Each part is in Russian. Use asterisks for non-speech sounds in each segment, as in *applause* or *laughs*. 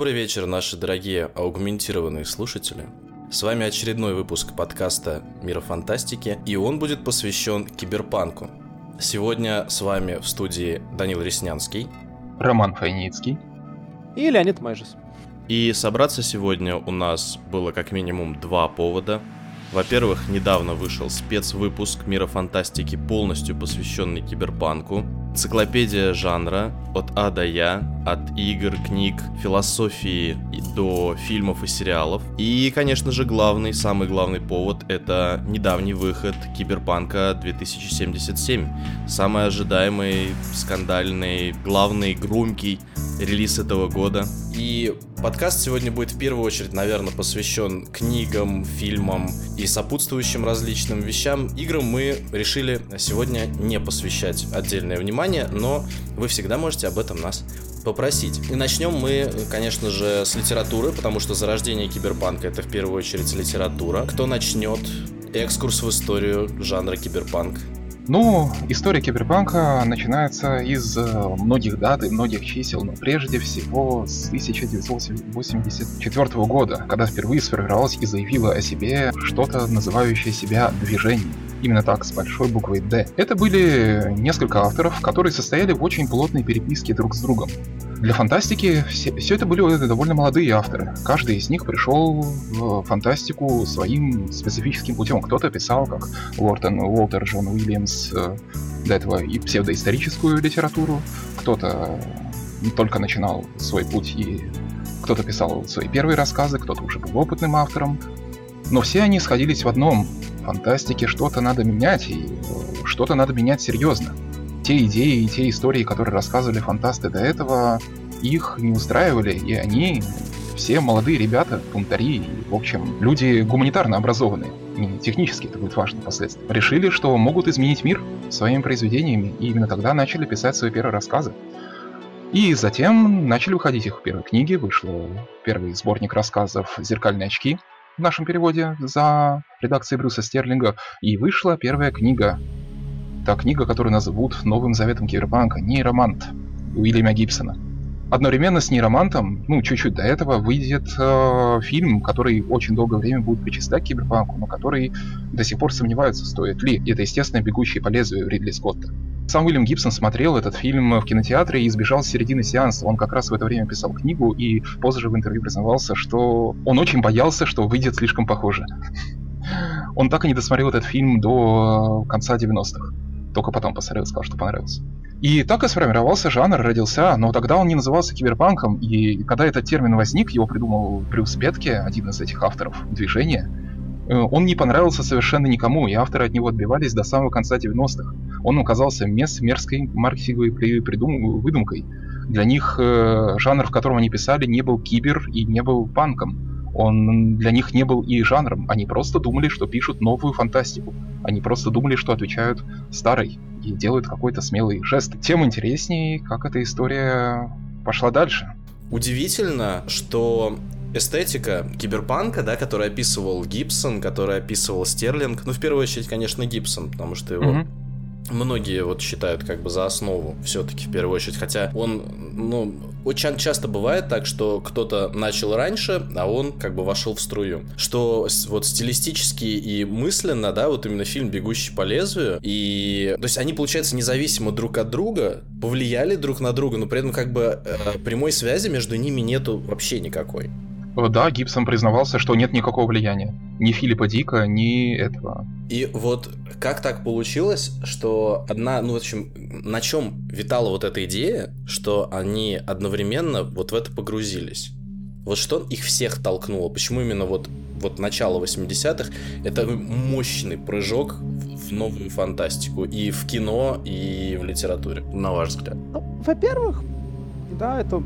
Добрый вечер, наши дорогие аугментированные слушатели. С вами очередной выпуск подкаста «Мира фантастики», и он будет посвящен киберпанку. Сегодня с вами в студии Данил Реснянский, Роман Файницкий и Леонид Мэжес. И собраться сегодня у нас было как минимум два повода – во-первых, недавно вышел спецвыпуск Мира Фантастики, полностью посвященный киберпанку. Энциклопедия жанра от А до Я, от игр, книг, философии до фильмов и сериалов. И, конечно же, главный, самый главный повод — это недавний выход Киберпанка 2077. Самый ожидаемый, скандальный, главный, громкий релиз этого года. И подкаст сегодня будет в первую очередь, наверное, посвящен книгам, фильмам и сопутствующим различным вещам. Играм мы решили сегодня не посвящать отдельное внимание, но вы всегда можете об этом нас попросить. И начнем мы, конечно же, с литературы, потому что зарождение киберпанка это в первую очередь литература. Кто начнет экскурс в историю жанра киберпанк? Ну, история киберпанка начинается из э, многих дат и многих чисел, но прежде всего с 1984 года, когда впервые сформировалась и заявила о себе что-то, называющее себя движением. Именно так, с большой буквой «Д». Это были несколько авторов, которые состояли в очень плотной переписке друг с другом. Для фантастики все, все это были довольно молодые авторы. Каждый из них пришел в фантастику своим специфическим путем. Кто-то писал, как Уортон Уолтер Джон Уильямс, э, до этого и псевдоисторическую литературу, кто-то только начинал свой путь и кто-то писал свои первые рассказы, кто-то уже был опытным автором. Но все они сходились в одном. Фантастике что-то надо менять, и э, что-то надо менять серьезно те идеи и те истории, которые рассказывали фантасты до этого, их не устраивали, и они все молодые ребята, бунтари, в общем, люди гуманитарно образованные, не технически это будет важно впоследствии, решили, что могут изменить мир своими произведениями, и именно тогда начали писать свои первые рассказы. И затем начали выходить их первые книги, вышел первый сборник рассказов «Зеркальные очки», в нашем переводе за редакцией Брюса Стерлинга, и вышла первая книга Та книга, которую назовут новым заветом киберпанка, «Нейромант» Уильяма Гибсона. Одновременно с «Нейромантом», ну, чуть-чуть до этого, выйдет э, фильм, который очень долгое время будет причислять к киберпанку, но который до сих пор сомневаются, стоит ли. Это, естественно, «Бегущий по лезвию» Ридли Скотта. Сам Уильям Гибсон смотрел этот фильм в кинотеатре и избежал с середины сеанса. Он как раз в это время писал книгу и позже в интервью признавался, что он очень боялся, что выйдет слишком похоже. Он так и не досмотрел этот фильм до конца 90-х. Только потом посмотрел и сказал, что понравился. И так и сформировался жанр, родился, но тогда он не назывался киберпанком, и когда этот термин возник, его придумал Брюс Бетке, один из этих авторов движения, э, он не понравился совершенно никому, и авторы от него отбивались до самого конца 90-х. Он оказался мес мерзкой маркетинговой придум... выдумкой. Для них э, жанр, в котором они писали, не был кибер и не был панком он для них не был и жанром. Они просто думали, что пишут новую фантастику. Они просто думали, что отвечают старой и делают какой-то смелый жест. Тем интереснее, как эта история пошла дальше. Удивительно, что эстетика киберпанка, да, который описывал Гибсон, который описывал Стерлинг, ну, в первую очередь, конечно, Гибсон, потому что его mm-hmm многие вот считают как бы за основу все-таки в первую очередь, хотя он, ну, очень часто бывает так, что кто-то начал раньше, а он как бы вошел в струю. Что вот стилистически и мысленно, да, вот именно фильм «Бегущий по лезвию», и, то есть они, получается, независимо друг от друга, повлияли друг на друга, но при этом как бы э, прямой связи между ними нету вообще никакой. Да, Гибсон признавался, что нет никакого влияния. Ни Филиппа Дика, ни этого. И вот как так получилось, что одна, ну, в общем, на чем витала вот эта идея, что они одновременно вот в это погрузились? Вот что их всех толкнуло? Почему именно вот, вот начало 80-х это мощный прыжок в новую фантастику и в кино, и в литературе, на ваш взгляд? Ну, во-первых, да, это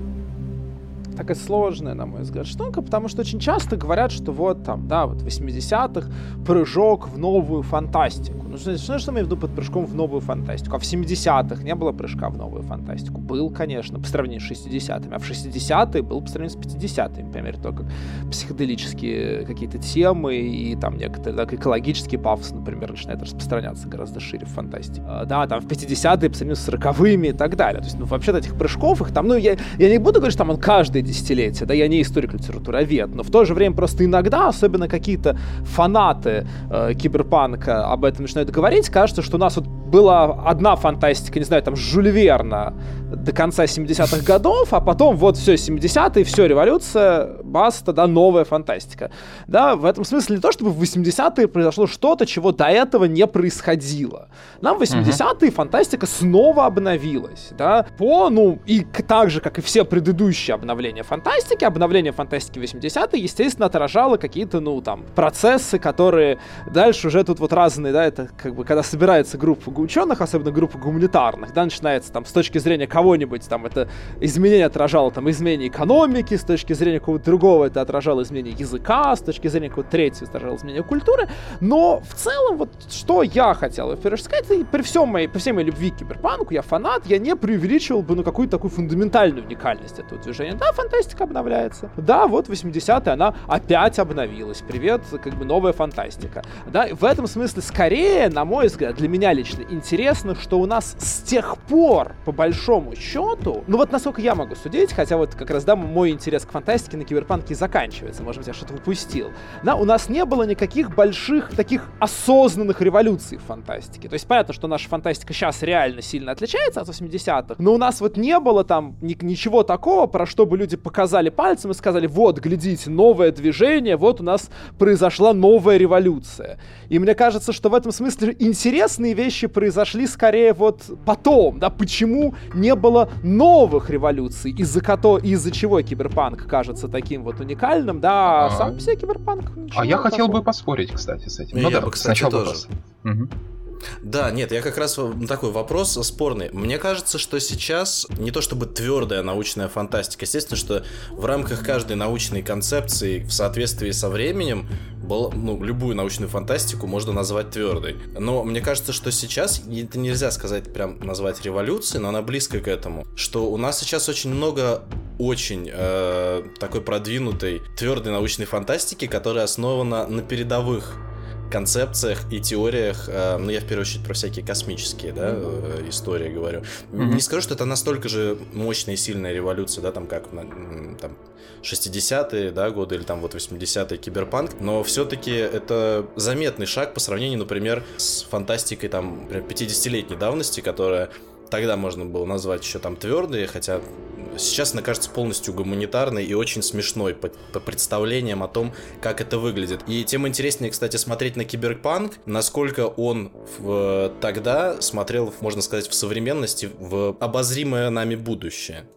такая сложная, на мой взгляд, штука, потому что очень часто говорят, что вот там, да, вот 80-х прыжок в новую фантастику. Ну, что, что, в виду под прыжком в новую фантастику? А в 70-х не было прыжка в новую фантастику? Был, конечно, по сравнению с 60-ми. А в 60-е был по сравнению с 50-ми, например, то, как психоделические какие-то темы и там некоторые, так, экологический пафос, например, начинает распространяться гораздо шире в фантастике. А, да, там в 50-е по сравнению с 40-ми и так далее. То есть, ну, вообще-то этих прыжков, их там, ну, я, я не буду говорить, что там он каждый десятилетия, да, я не историк литературы, а вет, но в то же время просто иногда, особенно какие-то фанаты э, киберпанка об этом начинают говорить, кажется, что у нас вот была одна фантастика, не знаю, там, Жюль Верна до конца 70-х годов, а потом вот все, 70-е, все, революция, баста, да, новая фантастика. Да, в этом смысле не то, чтобы в 80-е произошло что-то, чего до этого не происходило. Нам в 80-е uh-huh. фантастика снова обновилась, да, по, ну, и так же, как и все предыдущие обновления фантастики, обновление фантастики 80-е, естественно, отражало какие-то, ну, там, процессы, которые дальше уже тут вот разные, да, это как бы, когда собирается группа ученых, особенно группа гуманитарных, да, начинается там с точки зрения кого-нибудь, там, это изменение отражало там изменение экономики, с точки зрения какого-то другого это отражало изменение языка, с точки зрения какого-то третьего отражало изменение культуры, но в целом вот что я хотел в первую сказать, при всем моей, при всей моей любви к киберпанку, я фанат, я не преувеличивал бы на какую-то такую фундаментальную уникальность этого движения. Да, фантастика обновляется. Да, вот 80-е она опять обновилась. Привет, как бы новая фантастика. Да, в этом смысле скорее, на мой взгляд, для меня лично интересно, что у нас с тех пор, по большому счету, ну вот насколько я могу судить, хотя вот как раз, да, мой интерес к фантастике на киберпанке заканчивается, может быть, я что-то упустил. Да, у нас не было никаких больших таких осознанных революций в фантастике. То есть понятно, что наша фантастика сейчас реально сильно отличается от 80-х, но у нас вот не было там ни- ничего такого, про что бы люди показали пальцем и сказали, вот, глядите, новое движение, вот у нас произошла новая революция. И мне кажется, что в этом смысле интересные вещи произошли скорее вот потом, да, почему не было новых революций, из-за кото, из-за чего киберпанк кажется таким вот уникальным, да, а сам по себе киберпанк. А я хотел бы поспорить, кстати, с этим. Ну, ну я да, бы, кстати, тоже. Угу. Да, нет, я как раз такой вопрос спорный. Мне кажется, что сейчас не то чтобы твердая научная фантастика, естественно, что в рамках каждой научной концепции в соответствии со временем был, ну, любую научную фантастику можно назвать твердой. Но мне кажется, что сейчас это нельзя сказать прям назвать революцией, но она близко к этому. Что у нас сейчас очень много очень э, такой продвинутой твердой научной фантастики, которая основана на передовых концепциях и теориях, э, ну я в первую очередь про всякие космические, да, э, истории говорю. Mm-hmm. Не скажу, что это настолько же мощная и сильная революция, да, там как там 60-е, да, годы или там вот 80-е киберпанк, но все-таки это заметный шаг по сравнению, например, с фантастикой там 50-летней давности, которая тогда можно было назвать еще там твердые, хотя сейчас она кажется полностью гуманитарной и очень смешной по, по представлениям о том, как это выглядит. И тем интереснее, кстати, смотреть на киберпанк, насколько он в, тогда смотрел, можно сказать, в современности, в обозримое нами будущее.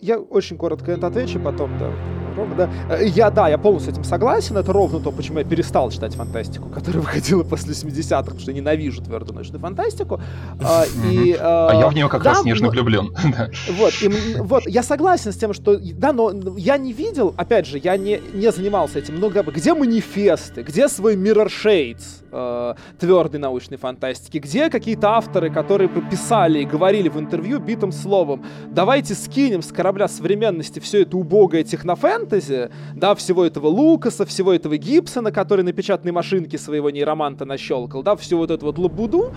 Я очень коротко это отвечу, потом, да, Рома, да. Э, я, да, я полностью с этим согласен. Это ровно то, почему я перестал читать фантастику, которая *laughs* выходила после 70-х, потому что ненавижу твердую научную фантастику. А, и, а я в нее как да, раз нежно влюблен. *laughs* Вот, и, вот, я согласен с тем, что, да, но я не видел, опять же, я не, не занимался этим много. Где манифесты, где свой Mirror Shades э, твердой научной фантастики, где какие-то авторы, которые писали и говорили в интервью битым словом, давайте скинем с корабля современности все это убогое технофэнтези, да, всего этого Лукаса, всего этого Гибсона, который на печатной машинке своего нейроманта нащелкал, да, всю вот эту вот лабуду,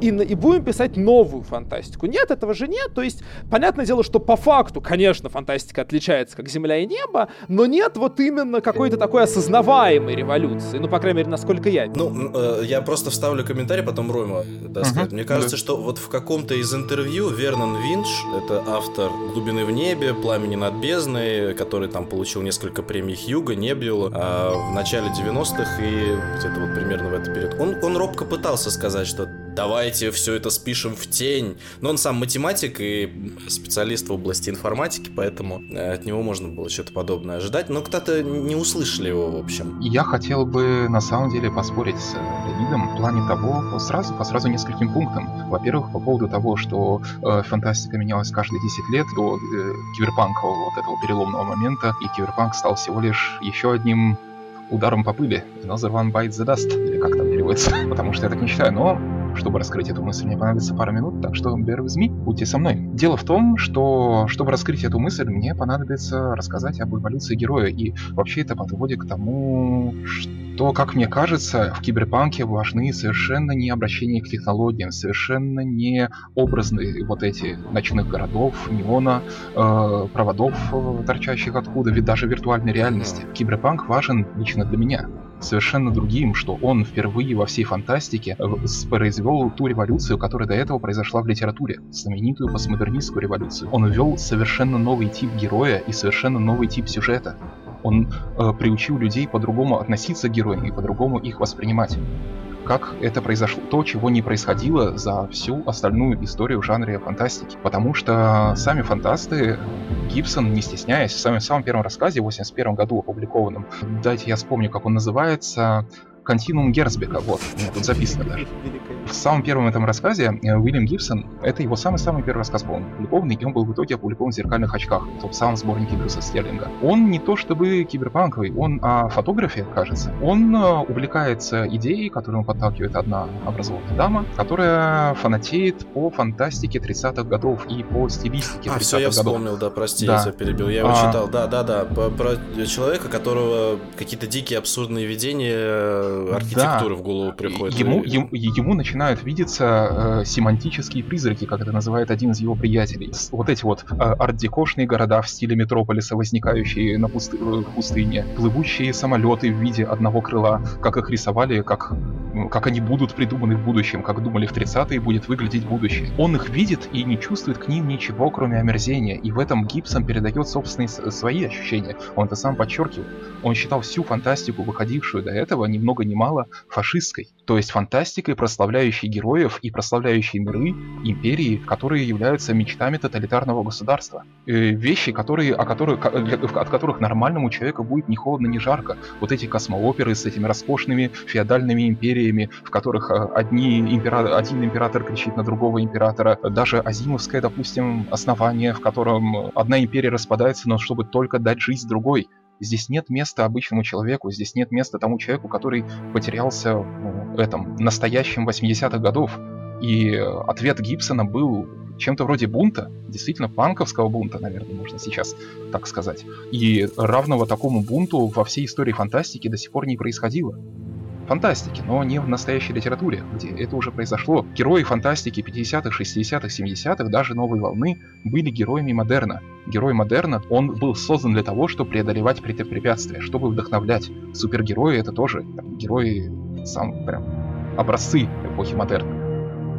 и, и будем писать новую фантастику. Нет, этого же нет. То есть, понятное дело, что по факту, конечно, фантастика отличается как Земля и небо, но нет вот именно какой-то такой осознаваемой революции. Ну, по крайней мере, насколько я Ну, э, я просто вставлю комментарий, потом Рома да, uh-huh. Мне кажется, что вот в каком-то из интервью Вернон Винч, это автор «Глубины в небе», «Пламени над бездной», который там получил несколько премий Хьюга, Небиула а, в начале 90-х и где-то вот примерно в этот период. Он, он робко пытался сказать, что давайте все это спишем в тень. Но он сам математик и специалист в области информатики, поэтому э, от него можно было что-то подобное ожидать. Но кто-то не услышали его, в общем. Я хотел бы на самом деле поспорить с Леонидом в плане того, сразу, по сразу нескольким пунктам. Во-первых, по поводу того, что э, фантастика менялась каждые 10 лет до э, киберпанка, вот этого переломного момента, и киберпанк стал всего лишь еще одним ударом по пыли. Another one bites the dust, или как там переводится, *laughs* потому что я так не считаю. Но чтобы раскрыть эту мысль, мне понадобится пара минут, так что bear with me, будьте со мной. Дело в том, что чтобы раскрыть эту мысль, мне понадобится рассказать об эволюции героя, и вообще это подводит к тому, что, как мне кажется, в киберпанке важны совершенно не обращения к технологиям, совершенно не образные вот эти ночных городов, неона, э, проводов, э, торчащих откуда, ведь даже виртуальной реальности. Киберпанк важен лично для меня совершенно другим, что он впервые во всей фантастике э, произвел ту революцию, которая до этого произошла в литературе, знаменитую постмодернистскую революцию. Он ввел совершенно новый тип героя и совершенно новый тип сюжета. Он э, приучил людей по-другому относиться к героям и по-другому их воспринимать как это произошло, то, чего не происходило за всю остальную историю в жанре фантастики. Потому что сами фантасты, Гибсон, не стесняясь, в самом, в самом первом рассказе, в 81 году опубликованном, дайте я вспомню, как он называется, Континуум Герцбека, вот, тут записано даже. В самом первом этом рассказе э, Уильям Гибсон, это его самый-самый первый рассказ был опубликованный, и он был в итоге опубликован в «Зеркальных очках», в том самом сборнике Брюса Стерлинга. Он не то чтобы киберпанковый, он о фотографии, кажется. Он э, увлекается идеей, которую ему подталкивает одна образованная дама, которая фанатеет по фантастике 30-х годов и по стилистике 30-х а, все, я вспомнил, да, прости, да. я тебя перебил. Я его а... читал, да-да-да, про человека, которого какие-то дикие абсурдные видения архитектуры да. в голову приходит. Ему, ему, ему начинают видеться э, семантические призраки, как это называет один из его приятелей. Вот эти вот э, арт-декошные города в стиле метрополиса, возникающие на пусты, э, пустыне, плывущие самолеты в виде одного крыла, как их рисовали, как, как они будут придуманы в будущем, как думали в 30-е будет выглядеть будущее. Он их видит и не чувствует к ним ничего, кроме омерзения, и в этом Гибсон передает собственные свои ощущения. Он это сам подчеркивает. Он считал всю фантастику, выходившую до этого, немного ни мало фашистской, то есть фантастикой, прославляющей героев и прославляющей миры, империи, которые являются мечтами тоталитарного государства. Э, вещи, которые, о которых, от которых нормальному человеку будет ни холодно, ни жарко. Вот эти космооперы с этими роскошными феодальными империями, в которых э, одни импера... один император кричит на другого императора, даже Азимовское, допустим, основание, в котором одна империя распадается, но чтобы только дать жизнь другой. Здесь нет места обычному человеку, здесь нет места тому человеку, который потерялся в этом настоящем 80-х годов. И ответ Гибсона был чем-то вроде бунта, действительно панковского бунта, наверное, можно сейчас так сказать. И равного такому бунту во всей истории фантастики до сих пор не происходило фантастики, но не в настоящей литературе, где это уже произошло. Герои фантастики 50-х, 60-х, 70-х, даже новой волны, были героями модерна. Герой модерна, он был создан для того, чтобы преодолевать препятствия, чтобы вдохновлять. Супергерои это тоже там, герои, сам прям образцы эпохи модерна.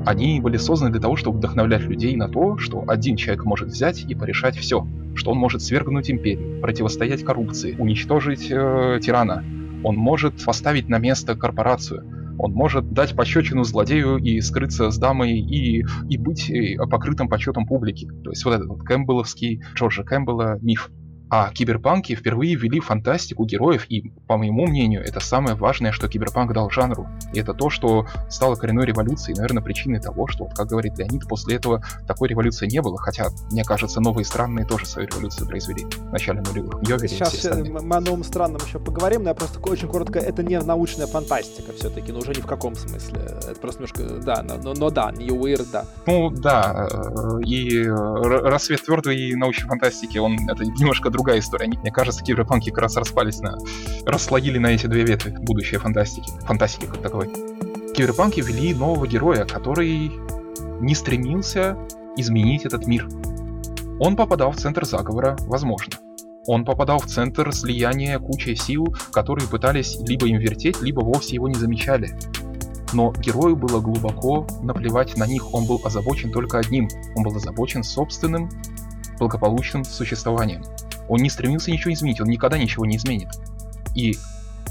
Они были созданы для того, чтобы вдохновлять людей на то, что один человек может взять и порешать все, что он может свергнуть империю, противостоять коррупции, уничтожить э, тирана, он может поставить на место корпорацию. Он может дать пощечину злодею и скрыться с дамой и, и быть э, покрытым почетом публики. То есть вот этот вот Кэмпбелловский, Джорджа Кэмпбелла миф. А киберпанки впервые ввели фантастику героев, и, по моему мнению, это самое важное, что киберпанк дал жанру. И это то, что стало коренной революцией, наверное, причиной того, что, вот, как говорит Леонид, после этого такой революции не было, хотя, мне кажется, новые странные тоже свою революцию произвели в начале нулевых. Йовери Сейчас мы о новом странном еще поговорим, но я просто очень коротко, это не научная фантастика все-таки, но уже ни в каком смысле. Это просто немножко, да, но, но да, New Weird, да. Ну, да, э, и рассвет твердой научной фантастики, он это немножко другая история. Они, мне кажется, киберпанки как раз распались на... расслоили на эти две ветви будущее фантастики. Фантастики как таковой. Киберпанки ввели нового героя, который не стремился изменить этот мир. Он попадал в центр заговора, возможно. Он попадал в центр слияния кучи сил, которые пытались либо им вертеть, либо вовсе его не замечали. Но герою было глубоко наплевать на них, он был озабочен только одним. Он был озабочен собственным благополучным существованием. Он не стремился ничего изменить, он никогда ничего не изменит. И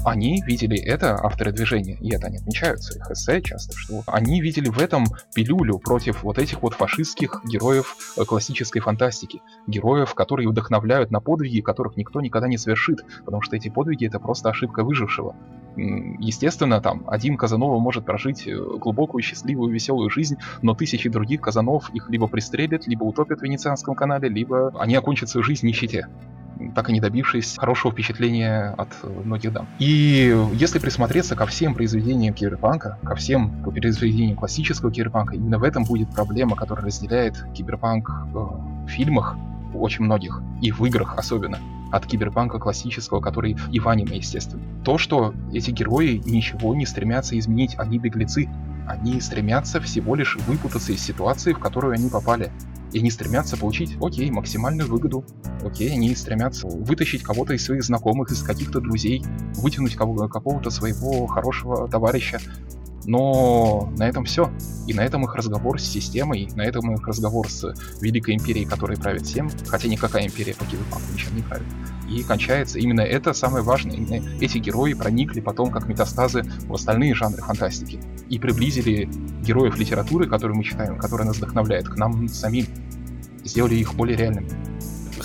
они видели это, авторы движения, и это они отмечают в своих эссе часто, что они видели в этом пилюлю против вот этих вот фашистских героев э, классической фантастики. Героев, которые вдохновляют на подвиги, которых никто никогда не совершит, потому что эти подвиги это просто ошибка выжившего. Естественно, там, один Казанова может прожить э, глубокую, счастливую, веселую жизнь, но тысячи других Казанов их либо пристрелят, либо утопят в Венецианском канале, либо они окончат свою жизнь в нищете. так и не добившись хорошего впечатления от многих дам. И если присмотреться ко всем произведениям киберпанка, ко всем произведениям классического киберпанка, именно в этом будет проблема, которая разделяет киберпанк в фильмах очень многих, и в играх особенно, от киберпанка классического, который и в аниме, естественно. То, что эти герои ничего не стремятся изменить, они беглецы, они стремятся всего лишь выпутаться из ситуации, в которую они попали. И они стремятся получить, окей, максимальную выгоду. Окей, они стремятся вытащить кого-то из своих знакомых, из каких-то друзей, вытянуть кого- какого-то своего хорошего товарища. Но на этом все. И на этом их разговор с системой, на этом их разговор с Великой Империей, которая правит всем, хотя никакая империя по киберпанку ничем не правит. И кончается именно это самое важное. Именно эти герои проникли потом как метастазы в остальные жанры фантастики. И приблизили героев литературы, которые мы читаем, которые нас вдохновляют, к нам самим. Сделали их более реальными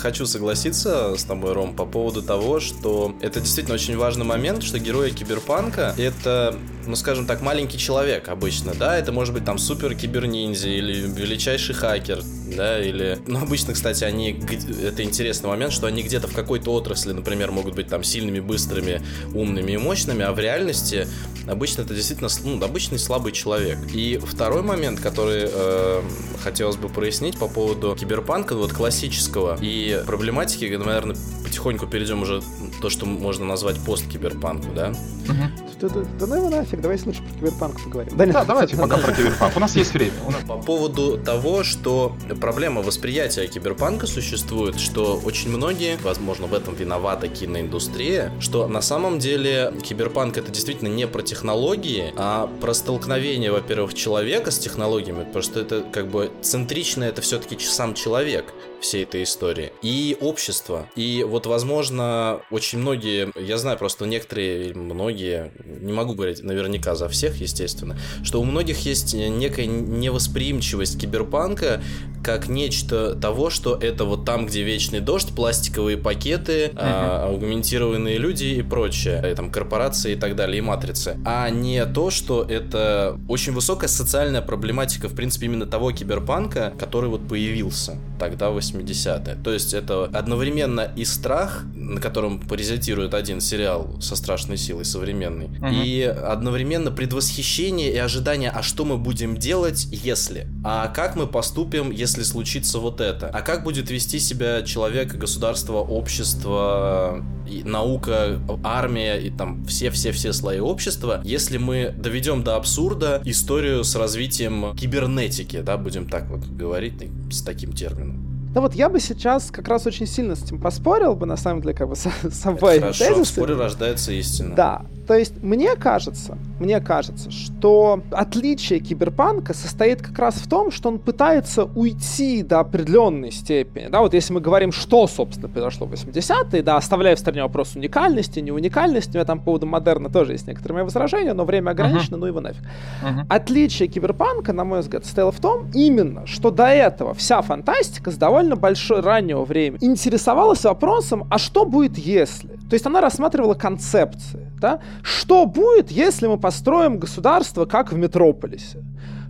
хочу согласиться с тобой, Ром, по поводу того, что это действительно очень важный момент, что герои киберпанка — это ну, скажем так, маленький человек обычно, да, это может быть там супер киберниндзя или величайший хакер, да, или... Ну, обычно, кстати, они... Это интересный момент, что они где-то в какой-то отрасли, например, могут быть там сильными, быстрыми, умными и мощными, а в реальности обычно это действительно ну, обычный слабый человек. И второй момент, который э, хотелось бы прояснить по поводу киберпанка, вот классического, и проблематики, наверное, потихоньку перейдем уже то, что можно назвать посткиберпанку, да? Угу. Да, да, ну его нафиг, давайте лучше про киберпанк поговорим. Да, да давайте пока про киберпанк, у нас есть время. По поводу того, что проблема восприятия киберпанка существует, что очень многие, возможно, в этом виновата киноиндустрия, что на самом деле киберпанк это действительно не про технологии, а про столкновение, во-первых, человека с технологиями, потому что это как бы центрично это все-таки сам человек всей этой истории. И общество. И вот, возможно, очень многие, я знаю просто некоторые, многие, не могу говорить наверняка за всех, естественно, что у многих есть некая невосприимчивость киберпанка как нечто того, что это вот там, где вечный дождь, пластиковые пакеты, uh-huh. а, аугментированные люди и прочее, и, там корпорации и так далее, и матрицы, а не то, что это очень высокая социальная проблематика, в принципе, именно того киберпанка, который вот появился тогда в 80-е. То есть это одновременно и страх, на котором паразитирует один сериал со страшной силой современный, угу. и одновременно предвосхищение и ожидание, а что мы будем делать, если? А как мы поступим, если случится вот это? А как будет вести себя человек, государство, общество, и наука, армия и там все-все-все слои общества, если мы доведем до абсурда историю с развитием кибернетики, да, будем так вот говорить с таким термином. Ну вот я бы сейчас как раз очень сильно с этим поспорил бы, на самом деле, как бы с, с обоими Хорошо, тезисами. в споре рождается истина. Да, то есть мне кажется, мне кажется, что отличие киберпанка состоит как раз в том, что он пытается уйти до определенной степени. Да, вот если мы говорим, что, собственно, произошло в 80-е, да, оставляя в стороне вопрос уникальности, не уникальности, у меня там по поводу модерна тоже есть некоторые мои возражения, но время ограничено, uh-huh. ну его нафиг. Uh-huh. Отличие киберпанка, на мой взгляд, состояло в том именно, что до этого вся фантастика с довольно большой раннего времени интересовалась вопросом, а что будет если? То есть она рассматривала концепции, да? Что будет, если мы построим государство, как в Метрополисе?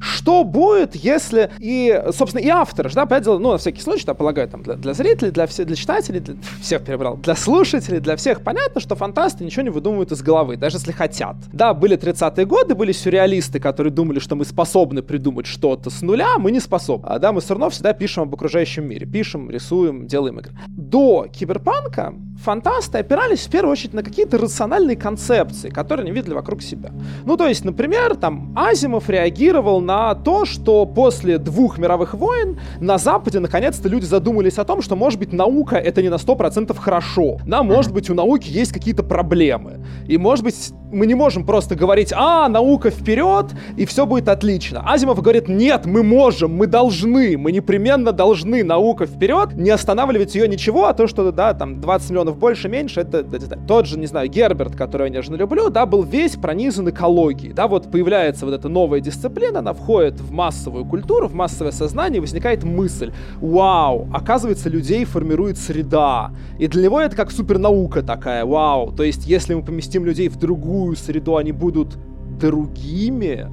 Что будет, если и, собственно, и автор, да, понятное ну, на всякий случай, да, полагаю, там, для, для зрителей, для, всех, для читателей, для всех перебрал, для слушателей, для всех понятно, что фантасты ничего не выдумывают из головы, даже если хотят. Да, были 30-е годы, были сюрреалисты, которые думали, что мы способны придумать что-то с нуля, мы не способны. А, да, мы все равно всегда пишем об окружающем мире, пишем, рисуем, делаем игры. До киберпанка фантасты опирались в первую очередь на какие-то рациональные концепции, которые они видели вокруг себя. Ну, то есть, например, там Азимов реагировал на то, что после двух мировых войн на Западе наконец-то люди задумались о том, что, может быть, наука это не на 100% хорошо. Да, может быть, у науки есть какие-то проблемы. И, может быть, мы не можем просто говорить, а, наука вперед, и все будет отлично. Азимов говорит, нет, мы можем, мы должны, мы непременно должны, наука вперед, не останавливать ее ничего, а то, что, да, там, 20 миллионов больше, меньше, это, это тот же, не знаю, Герберт, который я нежно люблю, да, был весь пронизан экологией, да, вот появляется вот эта новая дисциплина, она входит в массовую культуру, в массовое сознание, возникает мысль, вау, оказывается, людей формирует среда, и для него это как супернаука такая, вау, то есть, если мы поместим людей в другую среду, они будут другими,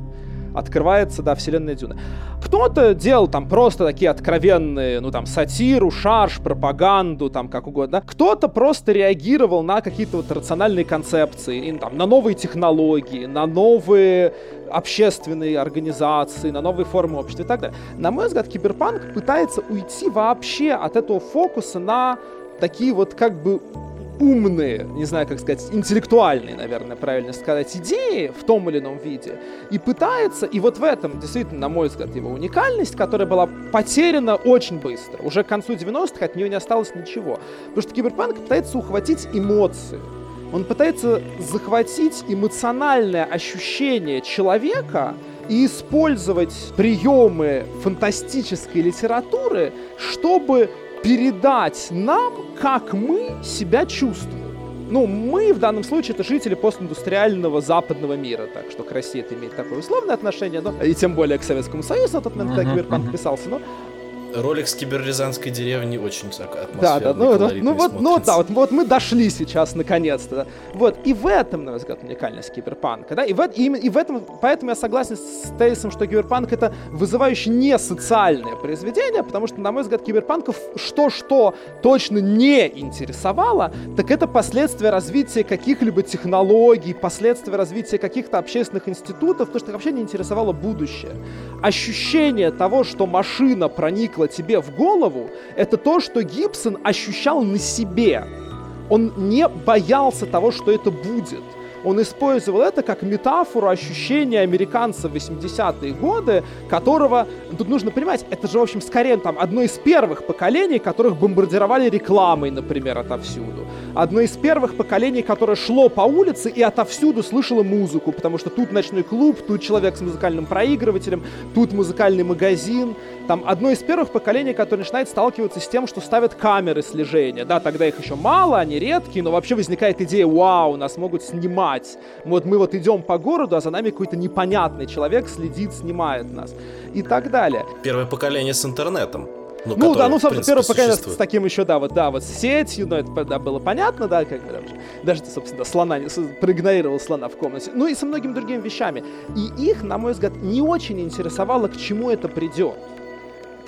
открывается, да, вселенная Дюна. кто-то делал там просто такие откровенные, ну там, сатиру, шарж, пропаганду, там, как угодно. Кто-то просто реагировал на какие-то вот рациональные концепции, и, там, на новые технологии, на новые общественные организации, на новые формы общества и так далее. На мой взгляд, киберпанк пытается уйти вообще от этого фокуса на такие вот как бы умные, не знаю, как сказать, интеллектуальные, наверное, правильно сказать, идеи в том или ином виде, и пытается, и вот в этом, действительно, на мой взгляд, его уникальность, которая была потеряна очень быстро. Уже к концу 90-х от нее не осталось ничего. Потому что киберпанк пытается ухватить эмоции. Он пытается захватить эмоциональное ощущение человека и использовать приемы фантастической литературы, чтобы передать нам, как мы себя чувствуем. Ну, мы в данном случае это жители постиндустриального западного мира, так что к России это имеет такое условное отношение, но и тем более к Советскому Союзу на тот момент, когда Киберпанк писался, но Ролик с киберрязанской деревни очень атмосферный, Да, да, ну, ну, ну вот, ну, да, вот, вот мы дошли сейчас наконец-то. Вот, и в этом, на мой взгляд, уникальность киберпанка, да, и в, и, и в этом, поэтому я согласен с тезисом, что киберпанк это вызывающее не социальное произведение, потому что, на мой взгляд, киберпанков что-что точно не интересовало, так это последствия развития каких-либо технологий, последствия развития каких-то общественных институтов, то, что вообще не интересовало будущее. Ощущение того, что машина проникла проникло тебе в голову, это то, что Гибсон ощущал на себе. Он не боялся того, что это будет он использовал это как метафору ощущения американца в 80-е годы, которого, тут нужно понимать, это же, в общем, скорее там одно из первых поколений, которых бомбардировали рекламой, например, отовсюду. Одно из первых поколений, которое шло по улице и отовсюду слышало музыку, потому что тут ночной клуб, тут человек с музыкальным проигрывателем, тут музыкальный магазин. Там одно из первых поколений, которое начинает сталкиваться с тем, что ставят камеры слежения. Да, тогда их еще мало, они редкие, но вообще возникает идея, вау, нас могут снимать. Вот мы вот идем по городу, а за нами какой-то непонятный человек следит, снимает нас. И так далее. Первое поколение с интернетом. Ну, ну да, ну, собственно, первое поколение с таким еще, да, вот, да, вот с сетью, но это да, было понятно, да, как бы, даже, собственно, слона, проигнорировал слона в комнате, ну и со многими другими вещами. И их, на мой взгляд, не очень интересовало, к чему это придет.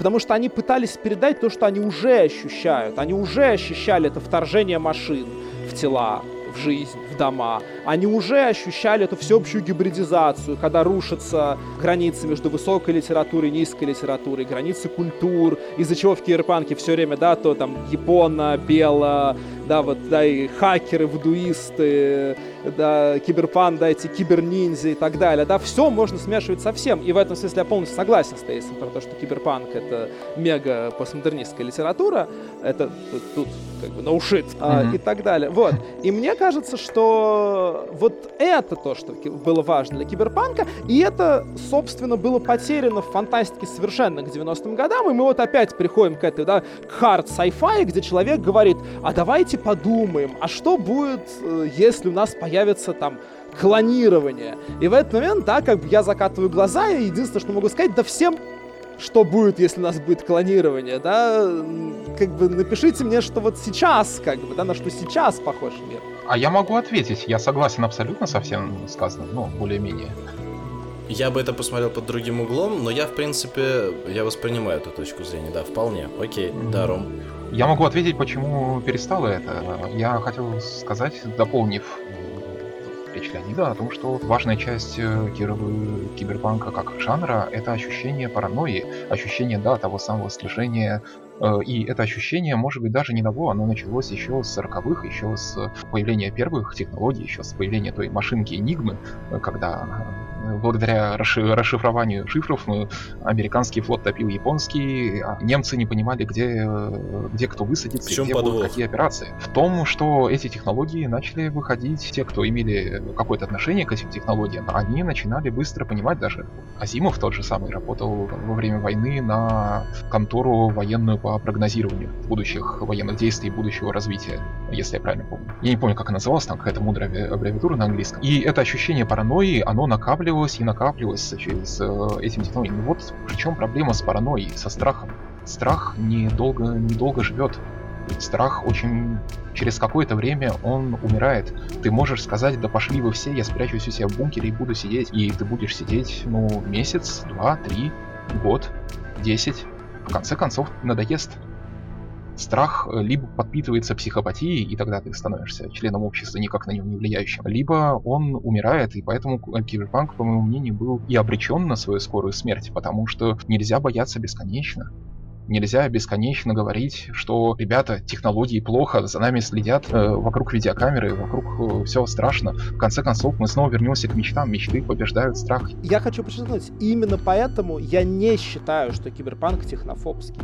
Потому что они пытались передать то, что они уже ощущают. Они уже ощущали это вторжение машин в тела, в жизнь, в дома. Они уже ощущали эту всеобщую гибридизацию, когда рушатся границы между высокой литературой и низкой литературой, границы культур, из-за чего в киберпанке все время, да, то там япона, бело, да, вот, да, и хакеры, вдуисты, да, киберпан, да, эти киберниндзя и так далее, да, все можно смешивать со всем. И в этом смысле я полностью согласен с Тейсом про то, что киберпанк — это мега постмодернистская литература, это тут как бы no shit, mm-hmm. а, и так далее. Вот. И мне кажется, что вот это то, что было важно для киберпанка, и это, собственно, было потеряно в фантастике совершенно к 90-м годам, и мы вот опять приходим к этой, да, к hard sci-fi, где человек говорит, а давайте подумаем, а что будет, э, если у нас появится появится там клонирование. И в этот момент, да, как бы я закатываю глаза, и единственное, что могу сказать, да всем что будет, если у нас будет клонирование, да, как бы напишите мне, что вот сейчас, как бы, да, на что сейчас похож мир. А я могу ответить, я согласен абсолютно со всем сказанным, ну, более-менее. Я бы это посмотрел под другим углом, но я, в принципе, я воспринимаю эту точку зрения, да, вполне. Окей, mm-hmm. да, Ром. Я могу ответить, почему перестало это. Я хотел сказать, дополнив речь Леонида о том, что важная часть э, киберпанка как жанра — это ощущение паранойи, ощущение, да, того самого слежения Э, и это ощущение, может быть, даже не того, оно началось еще с 40-х, еще с появления первых технологий, еще с появления той машинки Enigma, э, когда благодаря расшифрованию шифров американский флот топил японский, а немцы не понимали, где, где кто высадится, в чем где подвох? будут какие операции. В том, что эти технологии начали выходить, те, кто имели какое-то отношение к этим технологиям, они начинали быстро понимать, даже Азимов тот же самый работал во время войны на контору военную по прогнозированию будущих военных действий, будущего развития, если я правильно помню. Я не помню, как она называлась, там какая-то мудрая аббревиатура на английском. И это ощущение паранойи, оно накапливалось и накапливалось с этим технологией. Ну вот в чем проблема с паранойей, со страхом. Страх недолго, недолго живет. Страх очень... Через какое-то время он умирает. Ты можешь сказать, да пошли вы все, я спрячусь у себя в бункере и буду сидеть. И ты будешь сидеть, ну, месяц, два, три, год, десять, в конце концов надоест. Страх э, либо подпитывается психопатией, и тогда ты становишься членом общества, никак на него не влияющим, либо он умирает, и поэтому киберпанк, по моему мнению, был и обречен на свою скорую смерть, потому что нельзя бояться бесконечно. Нельзя бесконечно говорить, что, ребята, технологии плохо, за нами следят, э, вокруг видеокамеры, вокруг э, все страшно. В конце концов, мы снова вернемся к мечтам. Мечты побеждают страх. Я хочу подчеркнуть, именно поэтому я не считаю, что киберпанк технофобский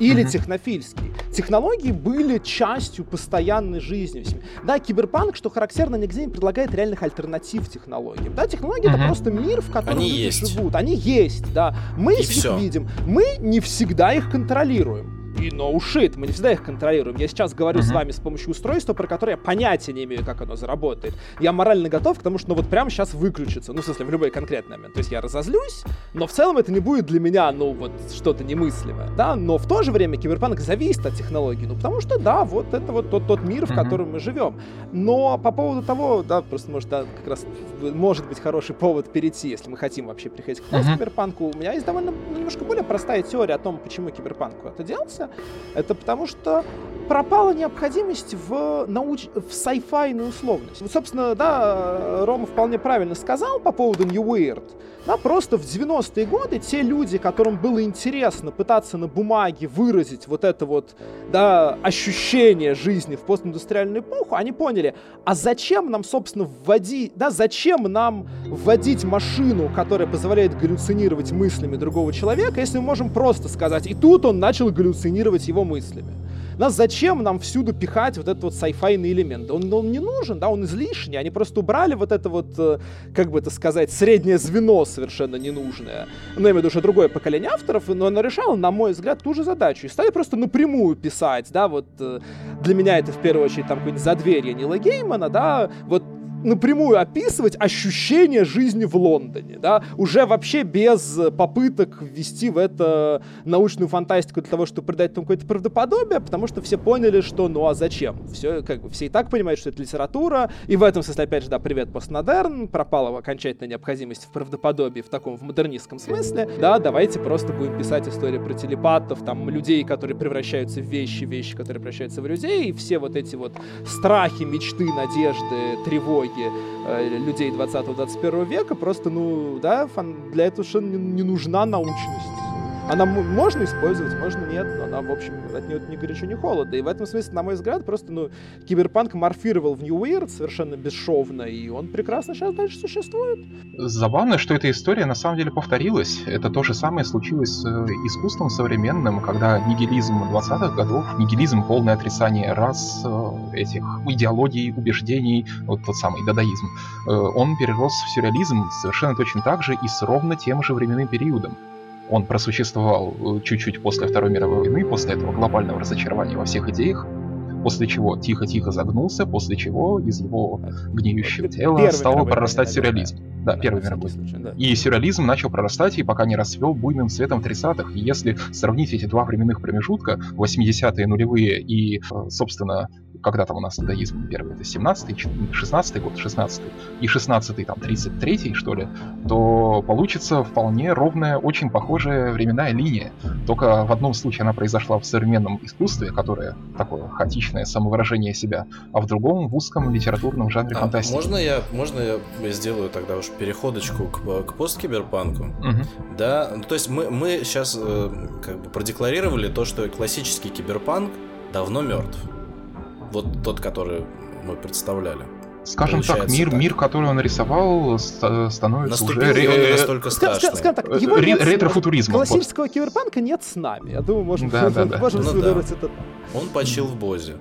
или mm-hmm. технофильский. Технологии были частью постоянной жизни. Да, киберпанк, что характерно, нигде не предлагает реальных альтернатив технологиям. Да, технологии mm-hmm. это просто мир, в котором Они люди есть. живут. Они есть, да. Мы И их всё. видим. Мы не всегда их контролируем. И no shit, мы не всегда их контролируем. Я сейчас говорю с Мгм. вами с помощью устройства, про которое я понятия не имею, как оно заработает. Я морально готов к тому, что ну вот прямо сейчас выключится. Ну, в смысле, в любой конкретный момент. То есть я разозлюсь, но в целом это не будет для меня, ну, вот что-то немыслимое, да, но в то же время киберпанк зависит от технологий, ну, потому что, да, вот это вот тот, тот мир, в Мгм. котором мы живем. Но по поводу того, да, просто, может, да, как раз может быть хороший повод перейти, если мы хотим вообще переходить к Мгм. киберпанку. У меня есть довольно немножко более простая теория о том, почему киберпанку это делался. Это потому что пропала необходимость в, науч... в сайфайную условность. Вот, собственно, да, Рома вполне правильно сказал по поводу New Weird. Да, просто в 90-е годы те люди, которым было интересно пытаться на бумаге выразить вот это вот, да, ощущение жизни в постиндустриальную эпоху, они поняли, а зачем нам, собственно, вводить, да, зачем нам вводить машину, которая позволяет галлюцинировать мыслями другого человека, если мы можем просто сказать, и тут он начал галлюцинировать его мыслями. Нас зачем нам всюду пихать вот этот вот сайфайный элемент? Он, он не нужен, да, он излишний. Они просто убрали вот это вот, э, как бы это сказать, среднее звено совершенно ненужное. Ну, я имею в виду, что другое поколение авторов, но оно решало, на мой взгляд, ту же задачу. И стали просто напрямую писать, да, вот э, для меня это в первую очередь там какое-нибудь задверье Нила Геймана, да, вот напрямую описывать ощущение жизни в Лондоне, да, уже вообще без э, попыток ввести в это научную фантастику для того, чтобы придать этому какое-то правдоподобие, потому что все поняли, что ну а зачем? Все, как бы, все и так понимают, что это литература, и в этом смысле, опять же, да, привет, постмодерн, пропала окончательная необходимость в правдоподобии в таком, в модернистском смысле, да, давайте просто будем писать истории про телепатов, там, людей, которые превращаются в вещи, вещи, которые превращаются в людей, и все вот эти вот страхи, мечты, надежды, тревоги э, людей 20-21 века, просто, ну, да, для этого совершенно не нужна научность. Она можно использовать, можно нет, но она, в общем, от нее ни горячо, ни холодно. И в этом смысле, на мой взгляд, просто, ну, киберпанк морфировал в New Weird совершенно бесшовно, и он прекрасно сейчас дальше существует. Забавно, что эта история на самом деле повторилась. Это то же самое случилось с э, искусством современным, когда нигилизм 20-х годов, нигилизм, полное отрицание рас, э, этих идеологий, убеждений, вот тот самый дадаизм, э, он перерос в сюрреализм совершенно точно так же и с ровно тем же временным периодом. Он просуществовал э, чуть-чуть после Второй мировой войны, после этого глобального разочарования во всех идеях, после чего тихо-тихо загнулся, после чего из его гниющего тела Первая стал мировая прорастать война, сюрреализм. Да, Да, Первый мировой. случай, да. И сюрреализм начал прорастать, и пока не расцвел буйным цветом в 30-х. И если сравнить эти два временных промежутка, 80-е нулевые и, э, собственно, когда там у нас дадаизм первый, это 17-й, 16-й год, 16-й, и 16-й, там, 33-й, что ли, то получится вполне ровная, очень похожая временная линия. Только в одном случае она произошла в современном искусстве, которое такое хаотичное самовыражение себя, а в другом в узком литературном жанре А, фантастики. можно я, можно я сделаю тогда уж переходочку к, к посткиберпанку? Мгм. Да, ну, то есть мы, мы сейчас как бы продекларировали то, что классический киберпанк давно мертв. Вот тот, который мы представляли. Скажем так, мир, так. мир, который он рисовал, ст- становится Наступил уже ре- настолько Ска- ска- страшный? Скажем так, э, его ре- с- ретрофутуризмом. вот. Классического киберпанка нет с нами. Я думаю, можем, Да, да, да. можем Ну да. это. Он почил в Бозе.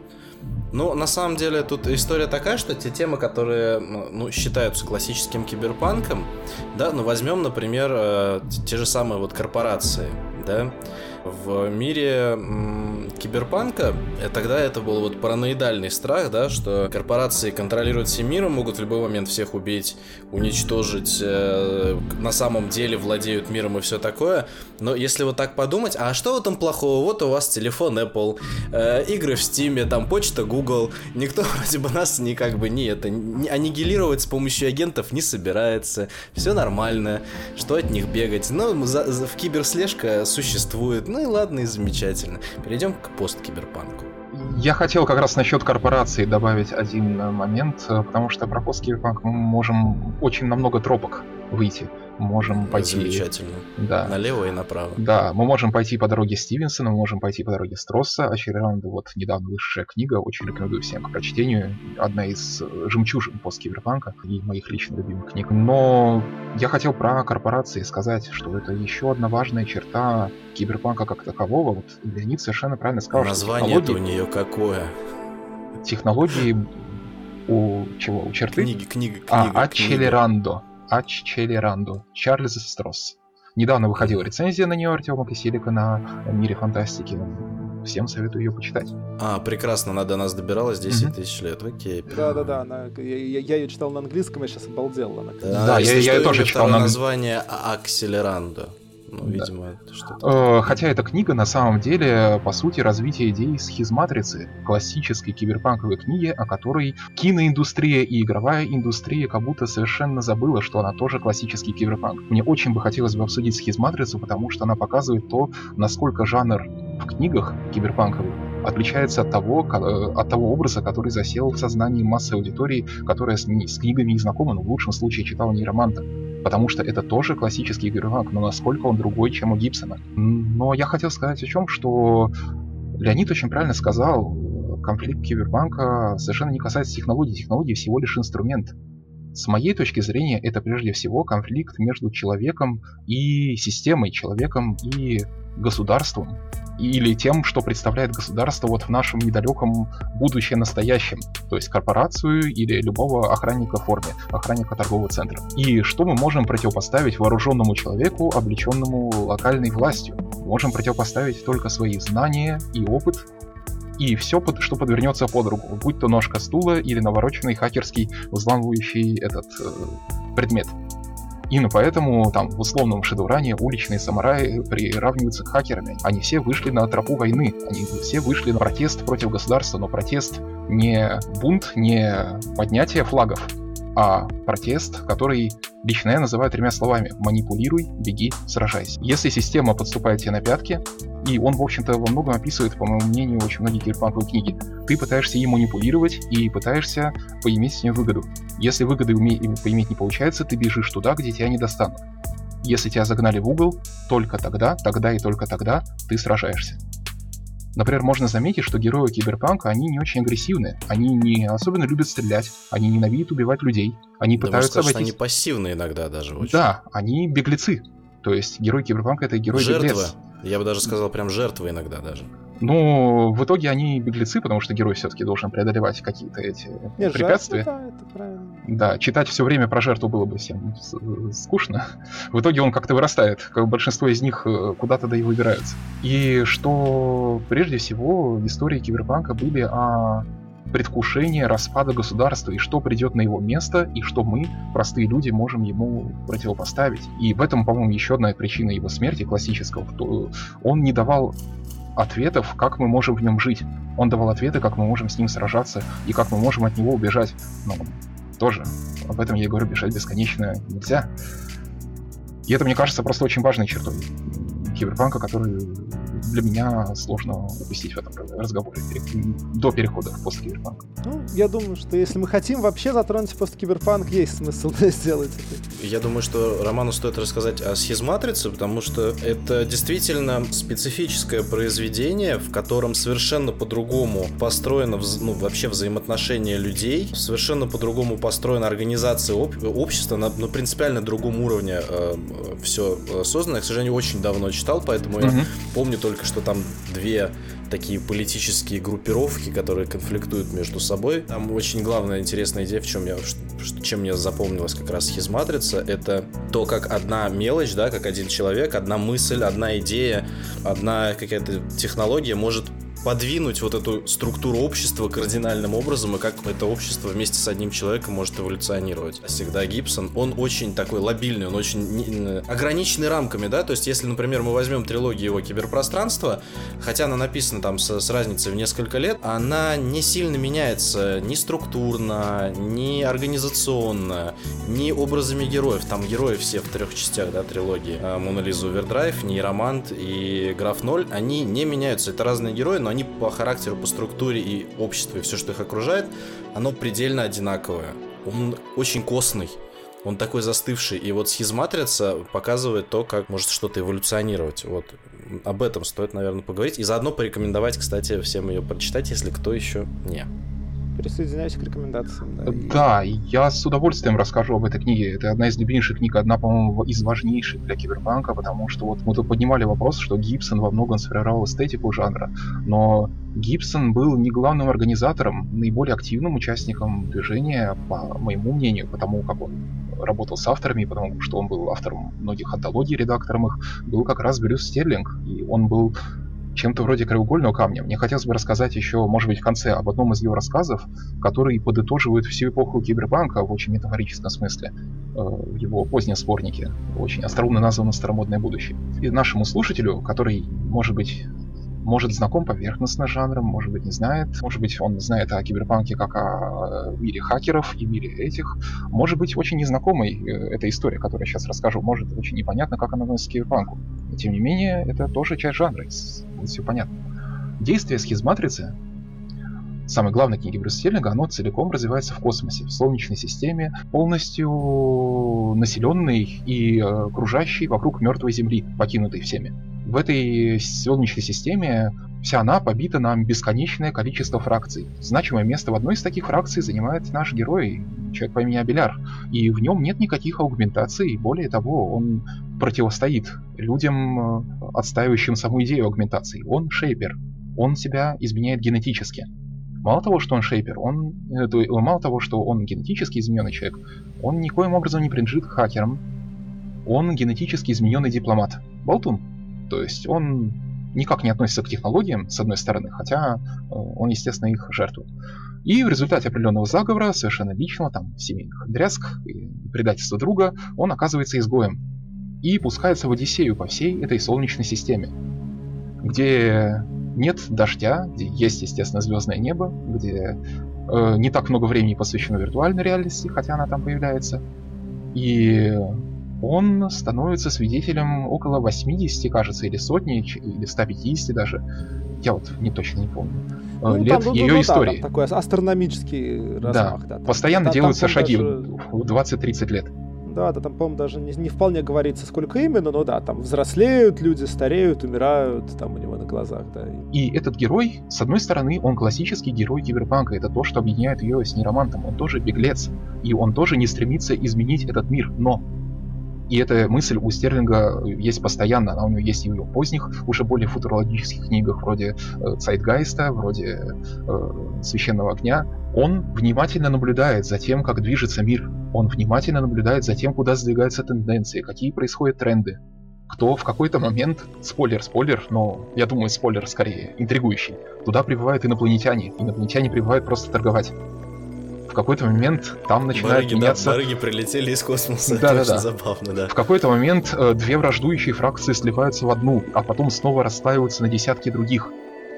Ну, на самом деле, тут история такая, что те темы, которые ну, считаются классическим киберпанком, да, ну возьмем, например, э, те же самые вот корпорации, да, В мире м- киберпанка э, тогда это был вот параноидальный страх, да, что корпорации контролируют всем миром, могут в любой момент всех убить, уничтожить, э, на самом деле владеют миром и все такое. Но если вот так подумать, а что в этом плохого? Вот у вас телефон Apple, э, игры в Steam, там почта Google, никто *laughs* вроде бы нас не как бы не это не аннигилировать с помощью агентов не собирается, все нормально, что от них бегать? Ну, за, за, в киберслежка существует, ну и ладно, и замечательно. Перейдем к посткиберпанку. Я хотел как раз насчет корпорации добавить один момент, э, потому что про посткиберпанк мы можем очень на много тропок выйти можем пойти... Замечательно. Да. Налево и направо. Да, мы можем пойти по дороге Стивенсона, мы можем пойти по дороге Стросса. Очередная вот недавно вышедшая книга, очень рекомендую всем к прочтению. Одна из жемчужин посткиберпанка и моих лично любимых книг. Но я хотел про корпорации сказать, что это еще одна важная черта киберпанка как такового. Вот Леонид совершенно правильно сказал, Название что у нее какое? Технологии у чего? У черты? Книги, книга, книга. А, Ачелерандо. Ач Челеранду, Чарльз Стросс. Недавно выходила рецензия на нее Артема Киселика на мире фантастики. Всем советую ее почитать. А, прекрасно, она до нас добиралась 10 mm-hmm. тысяч лет, окей. Да-да-да, я, я, я ее читал на английском, я сейчас обалдел. Она, да, да я, я ее тоже читал на название Акселерандо. Ну, видимо, да. что-то. Э, хотя эта книга на самом деле, по сути, развитие идеи схизматрицы, классической киберпанковой книги, о которой киноиндустрия и игровая индустрия как будто совершенно забыла, что она тоже классический киберпанк. Мне очень бы хотелось бы обсудить схизматрицу, потому что она показывает то, насколько жанр в книгах киберпанковых отличается от того, э, от того образа, который засел в сознании массы аудитории, которая с, с книгами не знакома, но в лучшем случае читала нейроманта потому что это тоже классический гиперпанк, но насколько он другой, чем у Гибсона. Но я хотел сказать о чем, что Леонид очень правильно сказал, конфликт киберпанка совершенно не касается технологий, технологии всего лишь инструмент. С моей точки зрения, это прежде всего конфликт между человеком и системой, человеком и государством или тем, что представляет государство вот в нашем недалеком будущем настоящем, то есть корпорацию или любого охранника в форме, охранника торгового центра. И что мы можем противопоставить вооруженному человеку, облеченному локальной властью? Можем противопоставить только свои знания и опыт, и все, что подвернется под руку, будь то ножка стула или навороченный хакерский взламывающий этот э, предмет. Именно поэтому там в условном шедевране уличные самураи приравниваются к хакерам. Они все вышли на тропу войны, они все вышли на протест против государства, но протест не бунт, не поднятие флагов, а протест, который лично я называю тремя словами «манипулируй, беги, сражайся». Если система подступает тебе на пятки, и он, в общем-то, во многом описывает, по моему мнению, очень многие киберпанковые книги, ты пытаешься ей манипулировать и пытаешься поиметь с нее выгоду. Если выгоды поиметь не получается, ты бежишь туда, где тебя не достанут. Если тебя загнали в угол, только тогда, тогда и только тогда ты сражаешься. Например, можно заметить, что герои киберпанка, они не очень агрессивны, они не особенно любят стрелять, они ненавидят убивать людей, они да пытаются... Сказать, обойтись... они пассивны иногда даже очень. Да, они беглецы. То есть герой киберпанка это герой беглец. Я бы даже сказал, прям жертвы иногда даже. Ну, в итоге они беглецы, потому что герой все-таки должен преодолевать какие-то эти Нет, препятствия. Жертвы, да, это правильно. Да, читать все время про жертву было бы всем скучно. В итоге он как-то вырастает, как большинство из них э, куда-то да и выбираются. И что прежде всего в истории киберпанка были о предвкушение распада государства и что придет на его место, и что мы, простые люди, можем ему противопоставить. И в этом, по-моему, еще одна причина его смерти классического. Он не давал ответов, как мы можем в нем жить. Он давал ответы, как мы можем с ним сражаться и как мы можем от него убежать. Но тоже об этом я говорю, бежать бесконечно нельзя. И это, мне кажется, просто очень важной чертой киберпанка, который для меня сложно упустить в этом разговоре до перехода в посткиберпанк. Ну, я думаю, что если мы хотим вообще затронуть посткиберпанк, есть смысл сделать это. Я думаю, что Роману стоит рассказать о схизматрице, потому что это действительно специфическое произведение, в котором совершенно по-другому построено ну, вообще взаимоотношения людей, совершенно по-другому построена организация об, общества на, на принципиально другом уровне э, все создано. Я, к сожалению, очень давно читал, поэтому mm-hmm. я помню только только что там две такие политические группировки, которые конфликтуют между собой. Там очень главная интересная идея, в чем я, чем мне запомнилась как раз хизматрица, это то, как одна мелочь, да, как один человек, одна мысль, одна идея, одна какая-то технология может подвинуть вот эту структуру общества кардинальным образом, и как это общество вместе с одним человеком может эволюционировать. Всегда Гибсон, он очень такой лобильный, он очень ограниченный рамками, да, то есть если, например, мы возьмем трилогию его киберпространства, хотя она написана там с, с разницей в несколько лет, она не сильно меняется ни структурно, ни организационно, ни образами героев. Там герои все в трех частях, да, трилогии. А, Мона Лиза Овердрайв, Нейромант и Граф Ноль, они не меняются. Это разные герои, но они по характеру, по структуре и обществу, и все, что их окружает, оно предельно одинаковое. Он очень костный. Он такой застывший. И вот схизматрица показывает то, как может что-то эволюционировать. Вот об этом стоит, наверное, поговорить. И заодно порекомендовать, кстати, всем ее прочитать, если кто еще не присоединяюсь к рекомендациям. Да, да я с удовольствием расскажу об этой книге. Это одна из любимейших книг, одна, по-моему, из важнейших для киберпанка, потому что вот мы тут поднимали вопрос, что Гибсон во многом сформировал эстетику жанра, но Гибсон был не главным организатором, наиболее активным участником движения, по моему мнению, потому как он работал с авторами, потому что он был автором многих антологий, редактором их, был как раз Брюс Стерлинг, и он был чем-то вроде краеугольного камня. Мне хотелось бы рассказать еще, может быть, в конце об одном из его рассказов, который подытоживает всю эпоху киберпанка в очень метафорическом смысле э, в его позднем сборнике, очень остроумно названо «Старомодное будущее». И нашему слушателю, который, может быть, может знаком поверхностно с жанром, может быть не знает, может быть он знает о киберпанке как о мире хакеров и мире этих, может быть очень незнакомой э, эта история, которую я сейчас расскажу, может очень непонятно, как она относится к киберпанку. Но тем не менее, это тоже часть жанра, все понятно. Действие схизматрицы самой главной книги Брюса Стерлинга, оно целиком развивается в космосе, в Солнечной системе, полностью населенной и э, окружающей вокруг мертвой Земли, покинутой всеми. В этой Солнечной системе вся она побита на бесконечное количество фракций. Значимое место в одной из таких фракций занимает наш герой, человек по имени Абеляр. И в нем нет никаких аугментаций, более того, он противостоит людям, э, отстаивающим саму идею аугментации. Он шейпер, он себя изменяет генетически. Мало того, что он шейпер, он, э, мало того, что он генетически измененный человек, он никоим образом не принадлежит хакерам. Он генетически измененный дипломат. Болтун. То есть он никак не относится к технологиям, с одной стороны, хотя э, он, естественно, их жертвует. И в результате определенного заговора, совершенно личного, там, семейных дрязг и предательства друга, он оказывается изгоем. И пускается в Одиссею по всей этой Солнечной системе, где нет дождя, где есть, естественно, звездное небо, где э, не так много времени посвящено виртуальной реальности, хотя она там появляется. И он становится свидетелем около 80, кажется, или сотни, или 150 даже. Я вот не точно не помню. Э, ну, лет там, ее ну, истории. Да, там такой астрономический размах. Да, да. постоянно там, делаются там, шаги даже... в 20-30 лет. Да, да, там, по-моему, даже не, не вполне говорится, сколько именно, но да, там взрослеют люди, стареют, умирают, там у него на глазах, да. И этот герой, с одной стороны, он классический герой киберпанка, это то, что объединяет ее с Нейромантом, он тоже беглец, и он тоже не стремится изменить этот мир, но и эта мысль у Стерлинга есть постоянно, она у него есть и в его поздних, уже более футурологических книгах, вроде э, Цайтгайста, вроде э, Священного огня. Он внимательно наблюдает за тем, как движется мир. Он внимательно наблюдает за тем, куда сдвигаются тенденции, какие происходят тренды. Кто в какой-то момент, спойлер, спойлер, но я думаю, спойлер скорее, интригующий, туда прибывают инопланетяне. Инопланетяне прибывают просто торговать в какой-то момент там начинает барыги, меняться... Да, барыги прилетели из космоса, да, *laughs* это да, да. забавно, да. В какой-то момент э, две враждующие фракции сливаются в одну, а потом снова расстаиваются на десятки других.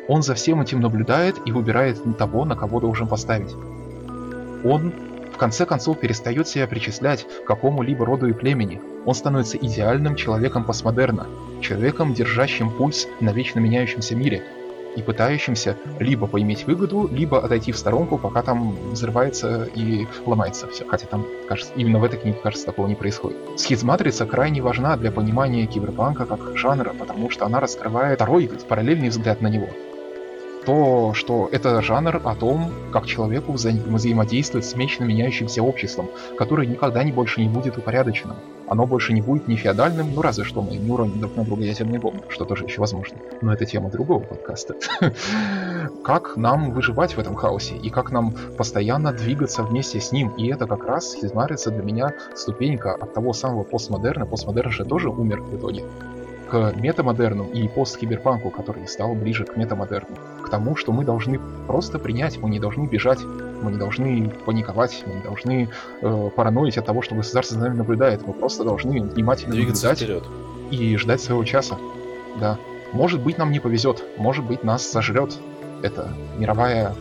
Он за всем этим наблюдает и выбирает того, на кого должен поставить. Он в конце концов перестает себя причислять к какому-либо роду и племени. Он становится идеальным человеком постмодерна, человеком, держащим пульс на вечно меняющемся мире, и пытающимся либо поиметь выгоду, либо отойти в сторонку, пока там взрывается и ломается все. Хотя там, кажется, именно в этой книге, кажется, такого не происходит. Схизматрица крайне важна для понимания киберпанка как жанра, потому что она раскрывает второй параллельный взгляд на него. То, что это жанр о том, как человеку взаимодействовать с вечно меняющимся обществом, которое никогда не больше не будет упорядоченным. Оно больше не будет не феодальным, ну разве что мы не уроним друг на друга ядерные бомбы, что тоже еще возможно. Но это тема другого подкаста. *laughs* Как нам выживать в этом хаосе и как нам постоянно двигаться вместе с ним. И это как раз становится для меня ступенька от того самого постмодерна. Постмодерн же тоже умер в итоге к метамодерну и посткиберпанку, который стал ближе к метамодерну. Тому, что мы должны просто принять, мы не должны бежать, мы не должны паниковать, мы не должны э, параноить от того, что государство за нами наблюдает. Мы просто должны внимательно Двигаться наблюдать вперед. и ждать своего часа. Да. Может быть, нам не повезет, может быть, нас сожрет. Это мировая,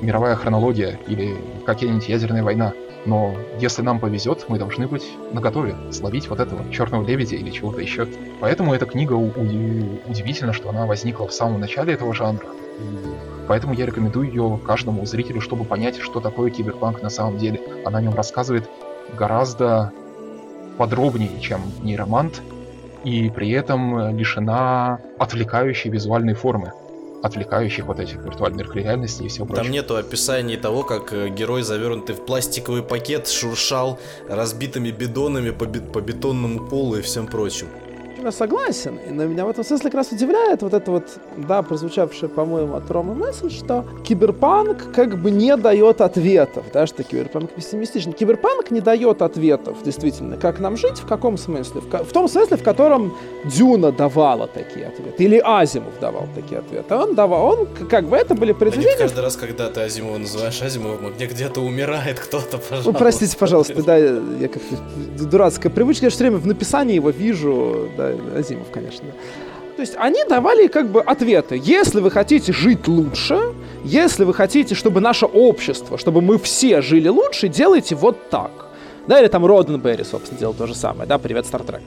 мировая хронология или какая-нибудь ядерная война. Но если нам повезет, мы должны быть наготове, словить вот этого черного лебедя или чего-то еще. Поэтому эта книга у- у- удивительно, что она возникла в самом начале этого жанра. Поэтому я рекомендую ее каждому зрителю, чтобы понять, что такое киберпанк на самом деле. Она о нем рассказывает гораздо подробнее, чем нейромант, и при этом лишена отвлекающей визуальной формы, отвлекающих вот этих виртуальных реальностей и всего прочего. Там нету описаний того, как э, герой, завернутый в пластиковый пакет, шуршал разбитыми бидонами по, бет- по бетонному полу и всем прочим. Я согласен. И на меня в этом смысле как раз удивляет вот это вот, да, прозвучавшая, по-моему, от Ромы мысль, что киберпанк как бы не дает ответов, да, что киберпанк пессимистичен. Киберпанк не дает ответов, действительно, как нам жить, в каком смысле? В, ка- в том смысле, в котором Дюна давала такие ответы, или Азимов давал такие ответы. Он давал, он, как бы, это были предвидения, каждый раз, когда ты Азимова называешь Азимовым, где где-то умирает кто-то, пожалуйста. Ну, простите, пожалуйста, да, я как-то дурацкая привычка, я все время в написании его вижу, да, Азимов, конечно. То есть они давали как бы ответы. Если вы хотите жить лучше, если вы хотите, чтобы наше общество, чтобы мы все жили лучше, делайте вот так. Да, или там Роденберри, собственно, делал то же самое, да, привет, Star Trek.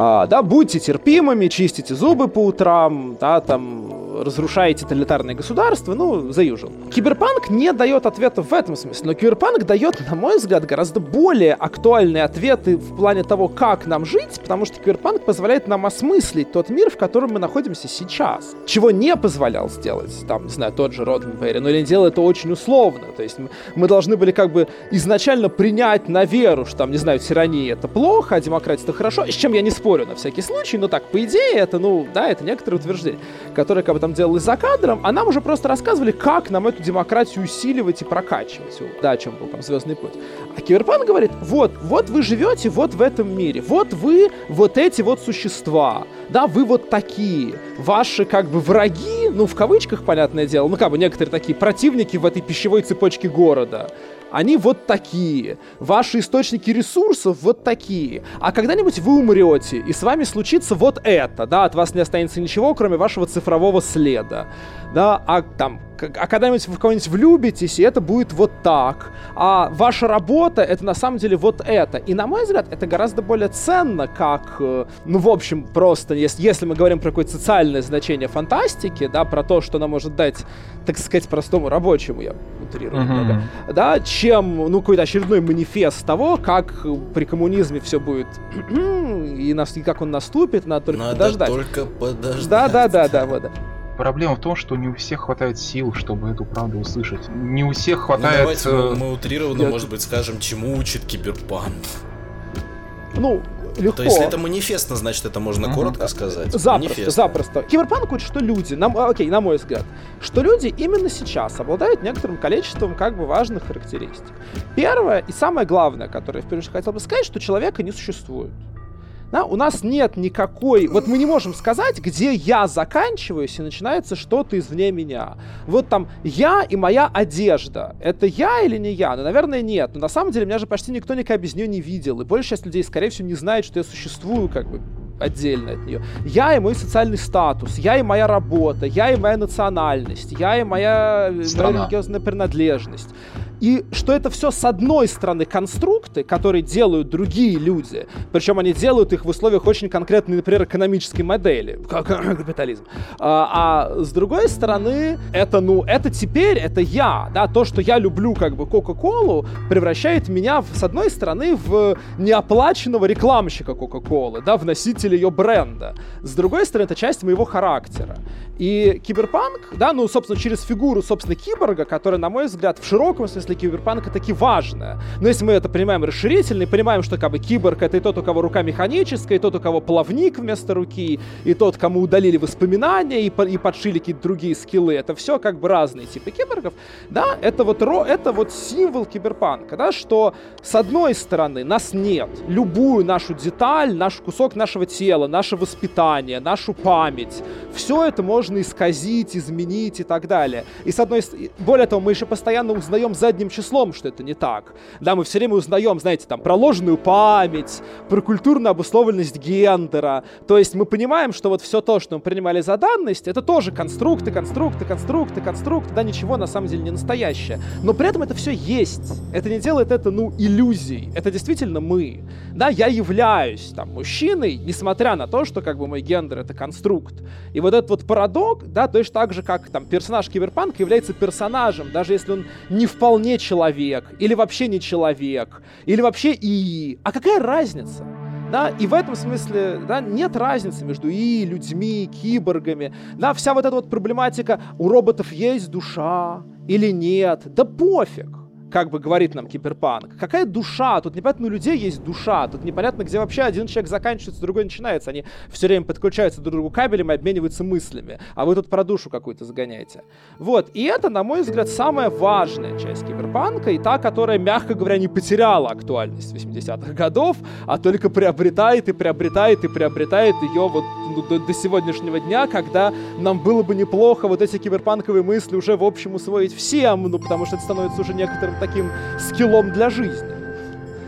А, да, будьте терпимыми, чистите зубы по утрам, да, там, разрушайте тоталитарные государства, ну, as usual. Киберпанк не дает ответов в этом смысле, но киберпанк дает, на мой взгляд, гораздо более актуальные ответы в плане того, как нам жить, потому что киберпанк позволяет нам осмыслить тот мир, в котором мы находимся сейчас. Чего не позволял сделать, там, не знаю, тот же Роденберри, но или это очень условно, то есть мы, мы должны были как бы изначально принять на веру, что там, не знаю, тирания это плохо, а демократия это хорошо, с чем я не спорю на всякий случай, но так, по идее, это, ну, да, это некоторые утверждения, которые как бы там делалось за кадром, а нам уже просто рассказывали, как нам эту демократию усиливать и прокачивать. Да, о чем был там Звездный путь. А Киберпанк говорит, вот, вот вы живете вот в этом мире, вот вы вот эти вот существа, да, вы вот такие, ваши как бы враги, ну, в кавычках, понятное дело, ну, как бы некоторые такие противники в этой пищевой цепочке города, они вот такие. Ваши источники ресурсов вот такие. А когда-нибудь вы умрете, и с вами случится вот это, да, от вас не останется ничего, кроме вашего цифрового следа. Да, а там, а когда-нибудь вы кого-нибудь влюбитесь, и это будет вот так. А ваша работа это на самом деле вот это. И на мой взгляд, это гораздо более ценно, как, э, ну, в общем, просто, если, если мы говорим про какое-то социальное значение фантастики, да, про то, что она может дать, так сказать, простому рабочему, я утрирую Мгм. немного, да, чем, ну, какой-то очередной манифест того, как э, при коммунизме все будет, *clears throat* и, нас, и как он наступит, надо только Надо подождать. только подождать. Да, да, да, да, вот. да. Проблема в том, что не у всех хватает сил, чтобы эту правду услышать. Не у всех Ну, хватает... давайте э, мы, мы утрированно, я- может быть, скажем, чему учит киберпанк. Ну, легко. То есть это манифестно, значит, это можно Мгм. коротко сказать. Запросто, Манифестно. запросто. Киберпанк учит, что люди, нам, а, окей, на мой взгляд, что люди именно сейчас обладают некоторым количеством как бы важных характеристик. Первое и самое главное, которое я в первую очередь хотел бы сказать, что человека не существует. Да, у нас нет никакой... Вот мы не можем сказать, где я заканчиваюсь и начинается что-то извне меня. Вот там я и моя одежда. Это я или не я? Ну, наверное, нет. Но на самом деле меня же почти никто никогда без нее не видел. И большая часть людей, скорее всего, не знает, что я существую как бы отдельно от нее. Я и мой социальный статус, я и моя работа, я и моя национальность, я и моя, э, моя религиозная принадлежность. И что это все с одной стороны конструкты, которые делают другие люди, причем они делают их в условиях очень конкретной, например, экономической модели, как капитализм. А, а с другой стороны, это, ну, это теперь, это я, да, то, что я люблю как бы Кока-Колу, превращает меня, с одной стороны, в неоплаченного рекламщика Кока-Колы, да, в носителя ее бренда. С другой стороны, это часть моего характера. И киберпанк, да, ну, собственно, через фигуру, собственно, киборга, которая, на мой взгляд, в широком смысле киберпанка таки важная. Но если мы это понимаем расширительно и понимаем, что как бы киборг это и тот, у кого рука механическая, и тот, у кого плавник вместо руки, и тот, кому удалили воспоминания и, и подшили какие-то другие скиллы, это все как бы разные типы киборгов, да, это вот, ро, это вот символ киберпанка, да, что с одной стороны нас нет, любую нашу деталь, наш кусок нашего тела, наше воспитание, нашу память, все это можно можно исказить, изменить и так далее. И с одной стороны, более того, мы еще постоянно узнаем задним числом, что это не так. Да, мы все время узнаем, знаете, там, про ложную память, про культурную обусловленность гендера. То есть мы понимаем, что вот все то, что мы принимали за данность, это тоже конструкты, конструкты, конструкты, конструкты, да, ничего на самом деле не настоящее. Но при этом это все есть. Это не делает это, ну, иллюзией. Это действительно мы. Да, я являюсь там мужчиной, несмотря на то, что как бы мой гендер это конструкт. И вот этот вот парадокс парадокс, да, точно так же, как там персонаж Киберпанка является персонажем, даже если он не вполне человек, или вообще не человек, или вообще ИИ. А какая разница? Да, и в этом смысле, да, нет разницы между и людьми, киборгами. Да, вся вот эта вот проблематика, у роботов есть душа или нет, да пофиг как бы говорит нам киберпанк. Какая душа? Тут непонятно, у людей есть душа. Тут непонятно, где вообще один человек заканчивается, другой начинается. Они все время подключаются друг к другу кабелем и обмениваются мыслями. А вы тут про душу какую-то загоняете. Вот. И это, на мой взгляд, самая важная часть киберпанка и та, которая, мягко говоря, не потеряла актуальность 80-х годов, а только приобретает и приобретает и приобретает ее вот ну, до, до сегодняшнего дня, когда нам было бы неплохо вот эти киберпанковые мысли уже в общем усвоить всем, ну потому что это становится уже некоторым таким скиллом для жизни.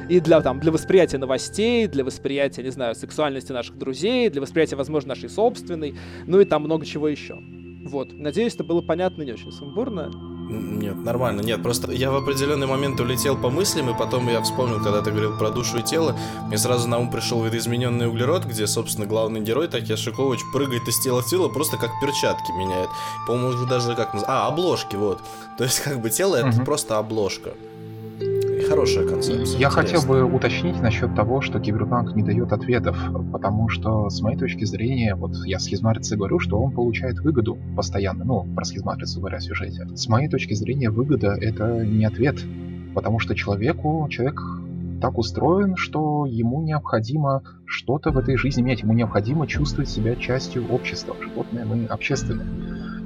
И для, там, для восприятия новостей, для восприятия, не знаю, сексуальности наших друзей, для восприятия, возможно, нашей собственной, ну и там много чего еще. Вот. Надеюсь, это было понятно не очень сумбурно. Нет, нормально. Нет, просто я в определенный момент улетел по мыслям, и потом я вспомнил, когда ты говорил про душу и тело, мне сразу на ум пришел видоизмененный углерод, где, собственно, главный герой, Такия Шикович, прыгает из тела в тело, просто как перчатки меняет. По-моему, даже как... А, обложки, вот. То есть, как бы тело — это просто обложка хорошая концепция. Я хотел бы уточнить насчет того, что Киберпанк не дает ответов, потому что, с моей точки зрения, вот я с схизматрицей говорю, что он получает выгоду постоянно, ну, про схизматрицу говоря в сюжете. С моей точки зрения, выгода — это не ответ, потому что человеку, человек так устроен, что ему необходимо что-то в этой жизни менять, ему необходимо чувствовать себя частью общества. Животные мы общественные.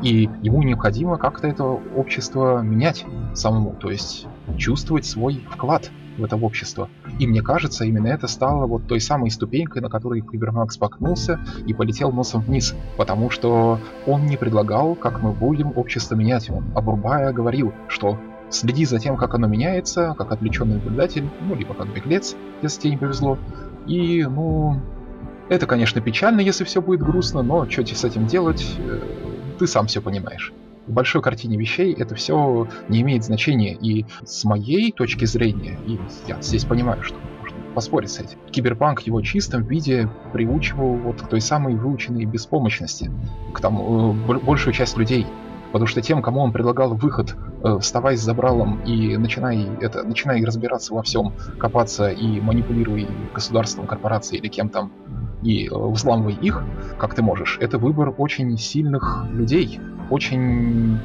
И ему необходимо как-то это общество менять самому, то есть чувствовать свой вклад в это общество. И мне кажется, именно это стало вот той самой ступенькой, на которой Кибермак споткнулся и полетел носом вниз, потому что он не предлагал, как мы будем общество менять. Он, обрубая, говорил, что следи за тем, как оно меняется, как отвлеченный наблюдатель, ну, либо как беглец, если тебе не повезло. И, ну, это, конечно, печально, если все будет грустно, но что тебе с этим делать, э, ты сам все понимаешь. В большой картине вещей это все не имеет значения. И с моей точки зрения, и я здесь понимаю, что можно поспорить с этим, киберпанк его чистом виде приучивал вот к той самой выученной беспомощности, к тому, э, большую часть людей. Потому что тем, кому он предлагал выход, э, вставай с забралом и начинай, это, начинай разбираться во всем, копаться и манипулируй государством, корпорацией или кем там, и э, взламывай их, как ты можешь. Это выбор очень сильных людей, очень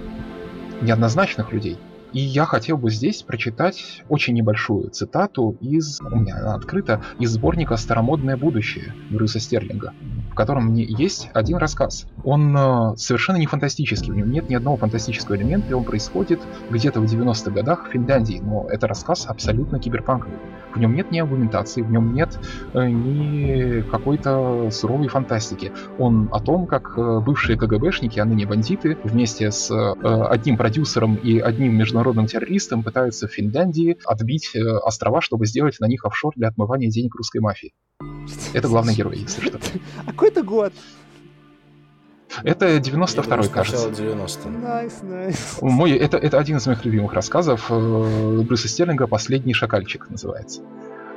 неоднозначных людей. И я хотел бы здесь прочитать очень небольшую цитату из, у меня она открыта, из сборника «Старомодное будущее» Брюса Стерлинга, в котором есть один рассказ. Он э, совершенно не фантастический, в нем нет ни одного фантастического элемента, и он происходит где-то в 90-х годах в Финляндии, но это рассказ абсолютно киберпанковый. В нем нет ни аргументации, в нем нет э, ни какой-то суровой фантастики. Он о том, как э, бывшие КГБшники, а ныне бандиты, вместе с одним продюсером и одним международным террористом пытаются в Финляндии отбить э, острова, чтобы сделать на них офшор для отмывания денег русской мафии. Это главный герой, если что. *laughs* А какой это год? Это 92-й, кажется. 90 Nice, nice. Мой, это, это один из моих любимых рассказов э, Брюса Стерлинга «Последний шакальчик» называется.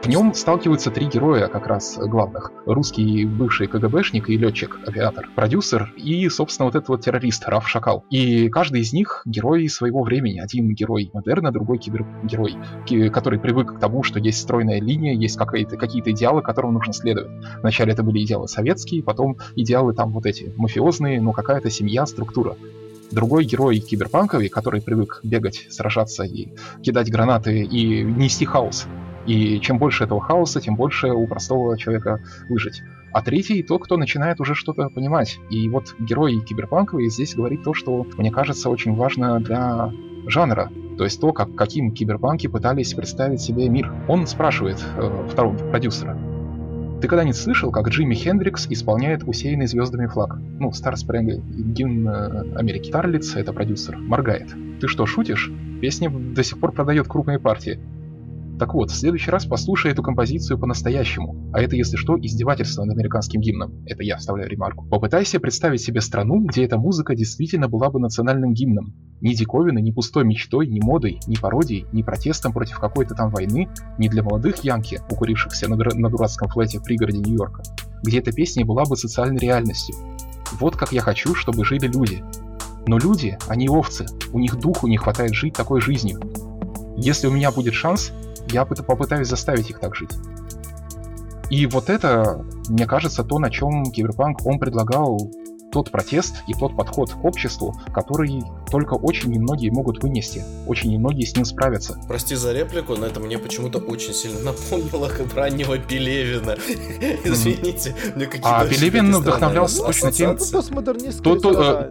В нем сталкиваются три героя, как раз главных. Русский бывший КГБшник и летчик, авиатор, продюсер и, собственно, вот этот вот террорист Раф Шакал. И каждый из них герой своего времени. Один герой модерна, другой кибергерой, который привык к тому, что есть стройная линия, есть какие-то какие идеалы, которым нужно следовать. Вначале это были идеалы советские, потом идеалы там вот эти мафиозные, но какая-то семья, структура другой герой киберпанковый, который привык бегать, сражаться и кидать гранаты и нести хаос. И чем больше этого хаоса, тем больше у простого человека выжить. А третий тот, кто начинает уже что-то понимать. И вот герой киберпанковый здесь говорит то, что, мне кажется, очень важно для жанра. То есть то, как, каким киберпанки пытались представить себе мир. Он спрашивает э, второго продюсера, ты когда-нибудь слышал, как Джимми Хендрикс исполняет усеянный звездами флаг? Ну, Star Spangled, гимн э, Америки. Тарлиц, это продюсер, моргает. Ты что, шутишь? Песня до сих пор продает крупные партии. Так вот, в следующий раз послушай эту композицию по-настоящему. А это, если что, издевательство над американским гимном. Это я вставляю ремарку. Попытайся представить себе страну, где эта музыка действительно была бы национальным гимном. Ни диковины, ни пустой мечтой, ни модой, ни пародией, ни протестом против какой-то там войны, ни для молодых янки, укурившихся на, на дурацком флете в пригороде Нью-Йорка, где эта песня была бы социальной реальностью. Вот как я хочу, чтобы жили люди. Но люди, они овцы, у них духу не хватает жить такой жизнью. Если у меня будет шанс, я попытаюсь заставить их так жить. И вот это, мне кажется, то, на чем Киберпанк, он предлагал тот протест и тот подход к обществу, который только очень немногие могут вынести, очень немногие с ним справятся. Прости за реплику, но это мне почему-то очень сильно *laughs* напомнило раннего Пелевина. Извините, мне какие-то... А Пелевин вдохновлялся точно тем... Постмодернистская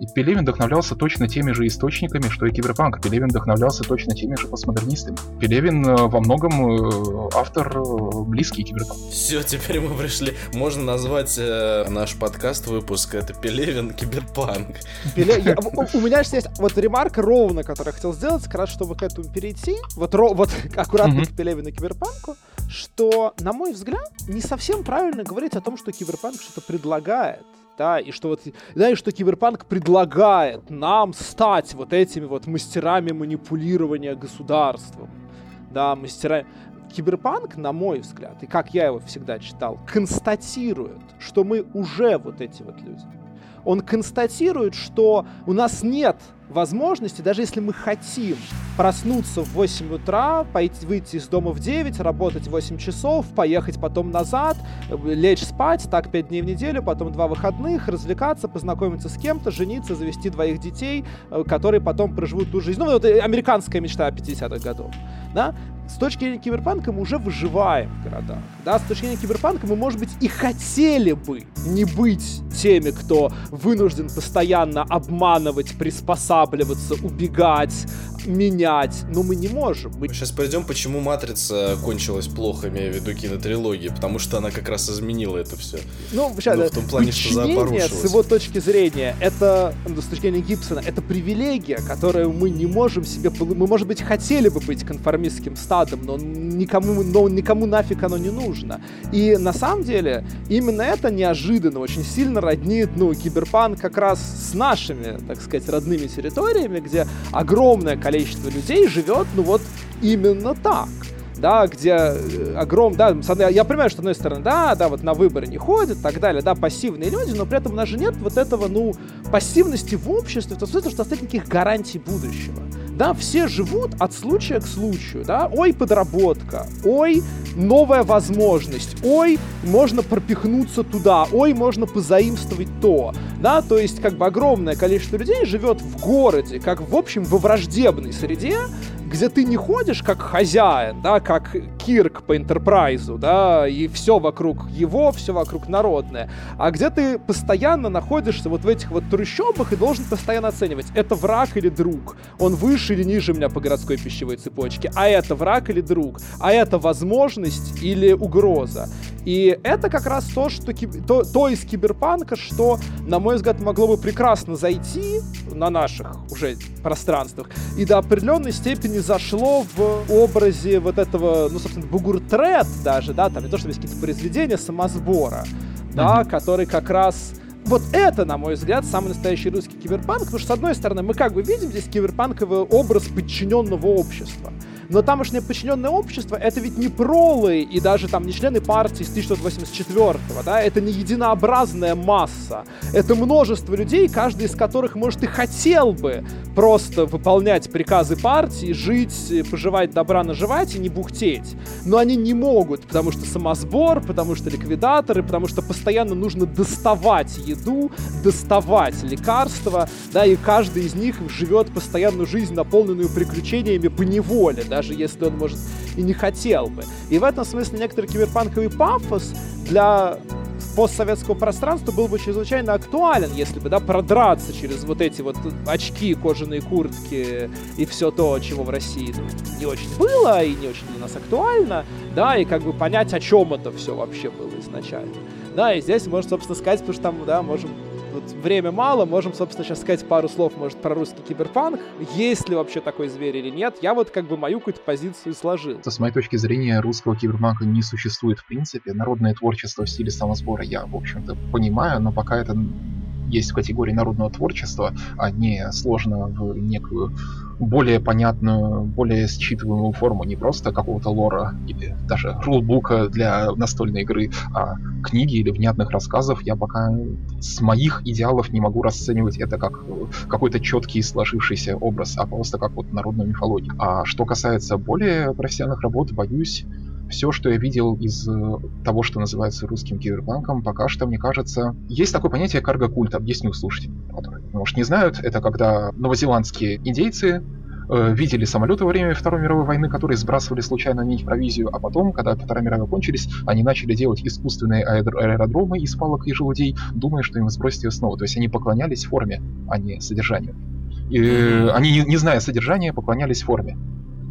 и Пелевин вдохновлялся точно теми же источниками, что и Киберпанк. Пелевин вдохновлялся точно теми же постмодернистами. Пелевин э, во многом э, автор э, близкий Киберпанк. Все, теперь мы пришли. Можно назвать э, наш подкаст выпуск это Пелевин Киберпанк. Пеле... Я, *laughs* у, у меня же есть вот ремарка ровно, которую я хотел сделать, как раз чтобы к этому перейти. Вот, ро, вот *laughs* аккуратно к Пелевину Киберпанку что, на мой взгляд, не совсем правильно говорить о том, что Киберпанк что-то предлагает да, и что вот, знаешь, что Киберпанк предлагает нам стать вот этими вот мастерами манипулирования государством, да, мастера... Киберпанк, на мой взгляд, и как я его всегда читал, констатирует, что мы уже вот эти вот люди. Он констатирует, что у нас нет возможности, даже если мы хотим проснуться в 8 утра, пойти, выйти из дома в 9, работать 8 часов, поехать потом назад, лечь спать, так 5 дней в неделю, потом 2 выходных, развлекаться, познакомиться с кем-то, жениться, завести двоих детей, э, которые потом проживут ту жизнь. Ну, вот американская мечта 50-х годов. Да? С точки зрения киберпанка мы уже выживаем в городах. Да, с точки зрения киберпанка мы, может быть, и хотели бы не быть теми, кто вынужден постоянно обманывать, приспосабливаться, убегать, менять, но мы не можем. Мы... Сейчас пойдем, почему Матрица кончилась плохо, имея в виду кинотрилогии, потому что она как раз изменила это все. Ну, сейчас, ну, в том плане, что с его точки зрения, это, ну, с точки зрения Гибсона, это привилегия, которую мы не можем себе, мы, может быть, хотели бы быть конформистским стадом, но никому, но никому нафиг оно не нужно. И на самом деле, именно это неожиданно очень сильно роднит, ну, киберпанк как раз с нашими, так сказать, родными территориями, где огромное количество количество людей живет, ну вот, именно так да, где э, огром, да, я понимаю, что, с одной стороны, да, да, вот на выборы не ходят и так далее, да, пассивные люди, но при этом у нас же нет вот этого, ну, пассивности в обществе, в том смысле, что нет никаких гарантий будущего. Да, все живут от случая к случаю, да, ой, подработка, ой, новая возможность, ой, можно пропихнуться туда, ой, можно позаимствовать то, да, то есть как бы огромное количество людей живет в городе, как в общем во враждебной среде, где ты не ходишь как хозяин, да, как Кирк по Энтерпрайзу, да, и все вокруг его, все вокруг народное, а где ты постоянно находишься вот в этих вот трущобах и должен постоянно оценивать, это враг или друг, он выше или ниже меня по городской пищевой цепочке, а это враг или друг, а это возможность или угроза. И это как раз то, что, то, то из киберпанка, что, на мой взгляд, могло бы прекрасно зайти на наших уже пространствах и до определенной степени зашло в образе вот этого, ну, собственно, бугуртрет даже, да, там не то, что есть какие-то произведения самосбора, да, mm-hmm. который как раз вот это, на мой взгляд, самый настоящий русский киберпанк, потому что, с одной стороны, мы как бы видим здесь киберпанковый образ подчиненного общества. Но тамошнее подчиненное общество это ведь не пролы и даже там не члены партии с 1984-го, да, это не единообразная масса. Это множество людей, каждый из которых, может, и хотел бы просто выполнять приказы партии, жить, поживать, добра наживать и не бухтеть. Но они не могут, потому что самосбор, потому что ликвидаторы, потому что постоянно нужно доставать еду, доставать лекарства, да, и каждый из них живет постоянную жизнь, наполненную приключениями по неволе, да, даже если он, может, и не хотел бы. И в этом смысле некоторый киберпанковый пафос для постсоветского пространства был бы чрезвычайно актуален, если бы, да, продраться через вот эти вот очки, кожаные куртки и все то, чего в России ну, не очень было и не очень для нас актуально, да, и как бы понять, о чем это все вообще было изначально. Да, и здесь можно, собственно, сказать, потому что там, да, можем вот время мало, можем, собственно, сейчас сказать пару слов, может, про русский киберпанк. Есть ли вообще такой зверь или нет? Я вот как бы мою какую-то позицию сложил. С моей точки зрения, русского киберпанка не существует в принципе. Народное творчество в стиле самосбора я, в общем-то, понимаю, но пока это есть в категории народного творчества, а не сложно в некую более понятную, более считываемую форму не просто какого-то лора или даже рулбука для настольной игры, а книги или внятных рассказов, я пока с моих идеалов не могу расценивать это как какой-то четкий сложившийся образ, а просто как вот народную мифологию. А что касается более профессиональных работ, боюсь, все, что я видел из э, того, что называется русским киберпанком, пока что, мне кажется, есть такое понятие карго-культ, объясню слушателям, которые, может, не знают, это когда новозеландские индейцы э, видели самолеты во время Второй мировой войны, которые сбрасывали случайно нить провизию, а потом, когда Вторая мировая кончились, они начали делать искусственные аэродромы из палок и желудей, думая, что им сбросить ее снова. То есть они поклонялись форме, а не содержанию. И, они, не, не зная содержания, поклонялись форме.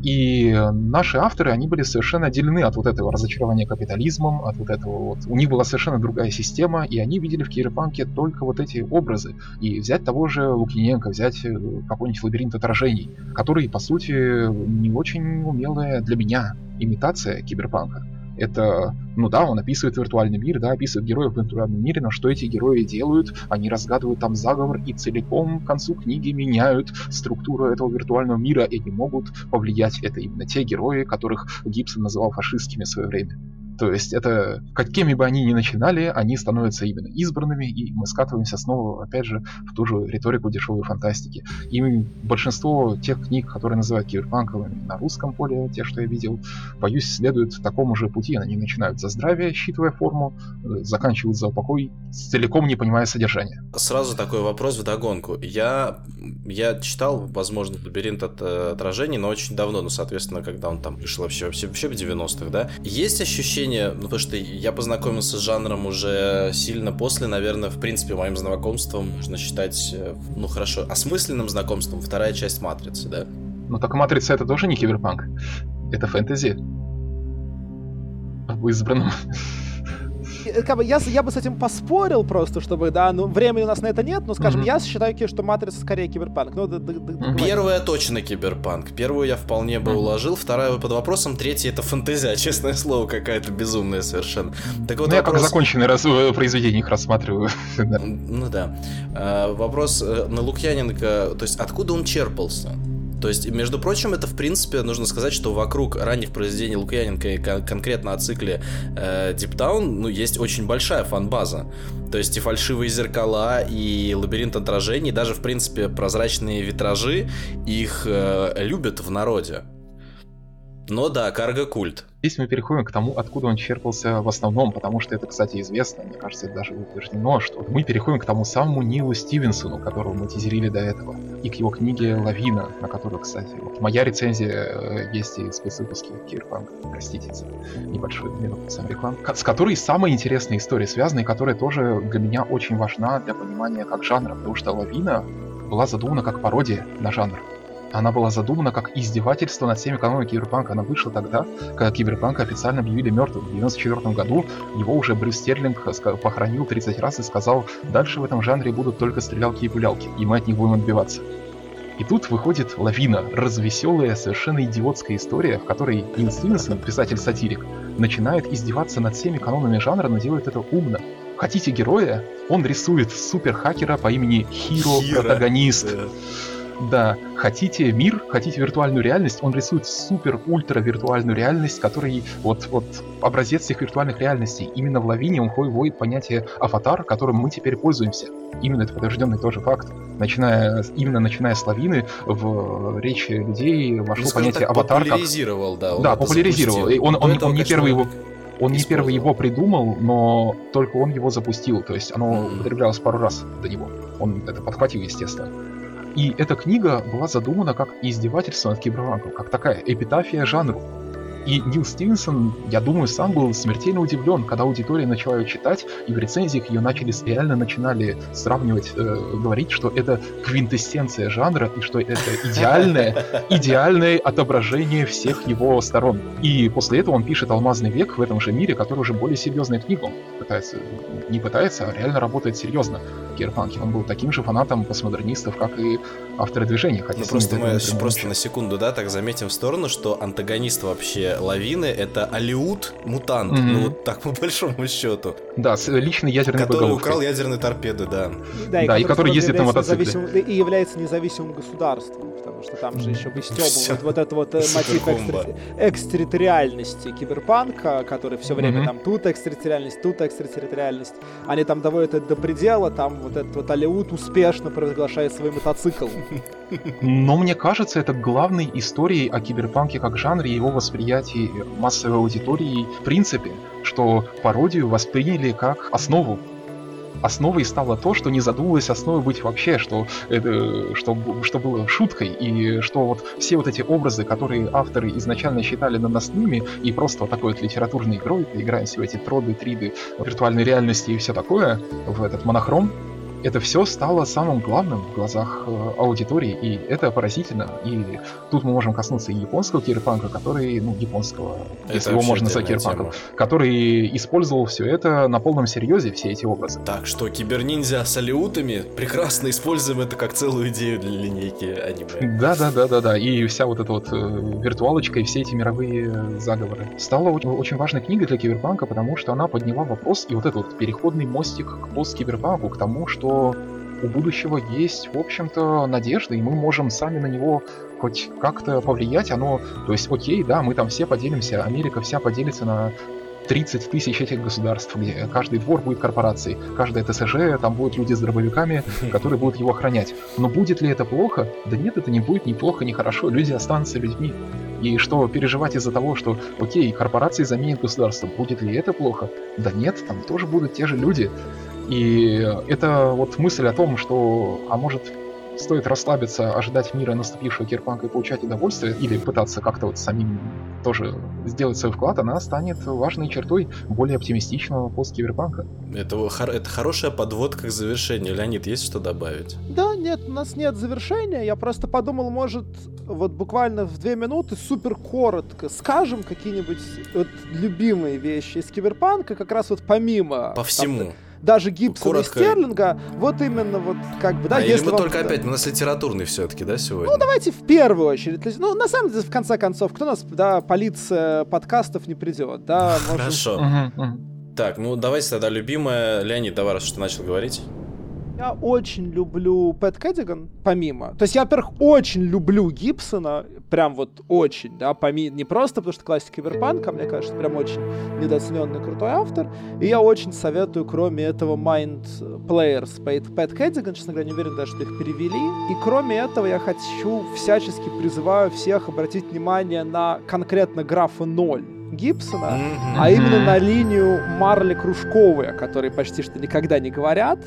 И наши авторы, они были совершенно отделены от вот этого разочарования капитализмом, от вот этого вот. У них была совершенно другая система, и они видели в Кирипанке только вот эти образы. И взять того же Лукиненко, взять э, какой-нибудь лабиринт отражений, который, по сути, не очень умелая для меня имитация киберпанка. Это, ну да, он описывает виртуальный мир, да, описывает героев в виртуальном мире, но что эти герои делают? Они разгадывают там заговор и целиком к концу книги меняют структуру этого виртуального мира и не могут повлиять. Это именно те герои, которых Гибсон называл фашистскими в свое время. То есть это, какими бы они ни начинали, они становятся именно избранными, и мы скатываемся снова, опять же, в ту же риторику дешевой фантастики. И большинство тех книг, которые называют киберпанковыми на русском поле, те, что я видел, боюсь, следуют такому же пути. Они начинают за здравие, считывая форму, э, заканчивают за упокой, целиком не понимая содержания. Сразу такой вопрос в догонку. Я, я читал, возможно, «Лабиринт от э, отражений», но очень давно, ну, соответственно, когда он там вышел вообще, вообще, вообще в 90-х, да? Есть ощущение ощущение, ну, потому что я познакомился с жанром уже сильно после, наверное, в принципе, моим знакомством можно считать, э, ну, хорошо, осмысленным знакомством вторая часть Матрицы, да? Ну, так Матрица это тоже не киберпанк. Это фэнтези. В избранном как бы, я, я бы с этим поспорил просто, чтобы, да, ну, времени у нас на это нет, но, скажем, mm-hmm. я считаю, что Матрица скорее киберпанк. Ну, Первая точно киберпанк. Первую я вполне бы mm-hmm. уложил, вторая под вопросом, третья это фантазия, *laughs* честное слово, какая-то безумная совершенно. Так вот, ну, вопрос... я как законченное раз... Э, произведение их рассматриваю. *laughs* Ну да. А, вопрос э, на Лукьяненко, то есть откуда он черпался? То есть, между прочим, это, в принципе, нужно сказать, что вокруг ранних произведений Лукьяненко и кон- конкретно о цикле э, Deep Down, ну, есть очень большая фан-база. То есть и фальшивые зеркала, и лабиринт отражений, даже, в принципе, прозрачные витражи, их э, любят в народе. Но да, карго-культ. Здесь мы переходим к тому, откуда он черпался в основном, потому что это, кстати, известно, мне кажется, это даже утверждено, что мы переходим к тому самому Нилу Стивенсону, которого мы тизерили до этого, и к его книге «Лавина», на которую, кстати, вот моя рецензия э, есть и спецвыпуске Кирпанк, простите за небольшую минуту сам реклам, с которой самая интересная история связана, и которая тоже для меня очень важна для понимания как жанра, потому что «Лавина» была задумана как пародия на жанр. Она была задумана как издевательство над всеми канонами Киберпанка. Она вышла тогда, когда Киберпанка официально объявили мертвым. В 1994 году его уже Брюс Стерлинг похоронил 30 раз и сказал, дальше в этом жанре будут только стрелялки и пулялки, и мы от них будем отбиваться. И тут выходит лавина, развеселая, совершенно идиотская история, в которой Нил Стивенсон, писатель-сатирик, начинает издеваться над всеми канонами жанра, но делает это умно. Хотите героя? Он рисует супер-хакера по имени Хиро, протагонист. Да. Да, хотите мир, хотите виртуальную реальность, он рисует супер-ультра виртуальную реальность, который вот, вот образец всех виртуальных реальностей. Именно в Лавине он вводит понятие аватар, которым мы теперь пользуемся. Именно это подтвержденный тоже факт. Начиная, именно начиная с Лавины в речи людей вошло ну, понятие так, аватар. Популяризировал, как... да. Он да, популяризировал. И он, он, он, он не первый его он не первый его придумал, но только он его запустил. То есть оно mm-hmm. употреблялось пару раз до него. Он это подхватил, естественно. И эта книга была задумана как издевательство над киберпанком, как такая эпитафия жанру. И Нил Стивенсон, я думаю, сам был смертельно удивлен, когда аудитория начала ее читать, и в рецензиях ее начали реально начинали сравнивать, э, говорить, что это квинтэссенция жанра, и что это идеальное, *laughs* идеальное отображение всех его сторон. И после этого он пишет «Алмазный век» в этом же мире, который уже более серьезная книга. Он пытается, не пытается, а реально работает серьезно в Кирпанке. Он был таким же фанатом постмодернистов, как и авторы движения. Хотя ну, просто мы просто на секунду, да, так заметим в сторону, что антагонист вообще лавины это Алиут мутант, mm-hmm. ну вот так *laughs* по большому счету. Да, с личный ядерный Который боголовкой. украл ядерные торпеды, да. Да, и, да, и который ездит на мотоцикле. И является независимым государством, потому что там же еще выстебывают вот этот вот э, мотив экстра... экстерриториальности киберпанка, который все время mm-hmm. там тут экстерриториальность, тут экстерриториальность. Они там доводят это до предела, там вот этот вот Алиут успешно провозглашает свой мотоцикл. *laughs* Но мне кажется, это главной историей о киберпанке как жанре его восприятии массовой аудитории. В принципе, что пародию восприняли как основу. Основой стало то, что не задумывалось основой быть вообще, что, это, что, что было шуткой, и что вот все вот эти образы, которые авторы изначально считали наносными, и просто вот такой вот литературной игрой, играем все эти троды, триды, виртуальной реальности и все такое, в этот монохром, это все стало самым главным в глазах э, аудитории, и это поразительно. И тут мы можем коснуться и японского кирпанка, который, ну, японского, это если его можно назвать кирпанком, который использовал все это на полном серьезе, все эти образы. Так что киберниндзя с алиутами прекрасно используем это как целую идею для линейки аниме. Да, да, да, да, да. И вся вот эта вот э, виртуалочка и все эти мировые заговоры. Стала очень, очень важной книгой для киберпанка, потому что она подняла вопрос и вот этот вот переходный мостик к пост-киберпанку, к тому, что что у будущего есть, в общем-то, надежда, и мы можем сами на него хоть как-то повлиять. Оно, то есть, окей, да, мы там все поделимся, Америка вся поделится на 30 тысяч этих государств, где каждый двор будет корпорацией, каждое ТСЖ, там будут люди с дробовиками, *laughs* которые будут его охранять. Но будет ли это плохо? Да нет, это не будет ни плохо, ни хорошо, люди останутся людьми. И что, переживать из-за того, что, окей, корпорации заменят государство, будет ли это плохо? Да нет, там тоже будут те же люди. И это вот мысль о том, что, а может, стоит расслабиться, ожидать мира наступившего кирпанка и получать удовольствие, или пытаться как-то вот самим тоже сделать свой вклад, она станет важной чертой более оптимистичного посткиберпанка. Это, это хорошая подводка к завершению. Леонид, есть что добавить? Да, нет, у нас нет завершения. Я просто подумал, может, вот буквально в две минуты супер коротко скажем какие-нибудь вот любимые вещи из киберпанка, как раз вот помимо... По всему. Там, даже Гибсона Коротко... и Стерлинга, вот именно вот как бы, да, а если мы вам... только опять, у нас литературный все-таки, да, сегодня? Ну, давайте в первую очередь. Ну, на самом деле, в конце концов, кто нас, да, полиция подкастов не придет, да? *laughs* Можем... Хорошо. Так, ну давайте тогда любимая. Леонид, давай, раз что начал говорить. Я очень люблю Пэт Кэддиган, помимо. То есть я, во-первых, очень люблю Гибсона, прям вот очень, да, помимо, не просто потому что классика киберпанка, мне кажется, прям очень недооцененный крутой автор. И я очень советую, кроме этого, Mind Players Пэт, Пэт Кэддиган, честно говоря, не уверен даже, что их перевели. И кроме этого я хочу, всячески призываю всех обратить внимание на конкретно графа 0 Гибсона, mm-hmm. а именно на линию Марли Кружковой, о которой почти что никогда не говорят,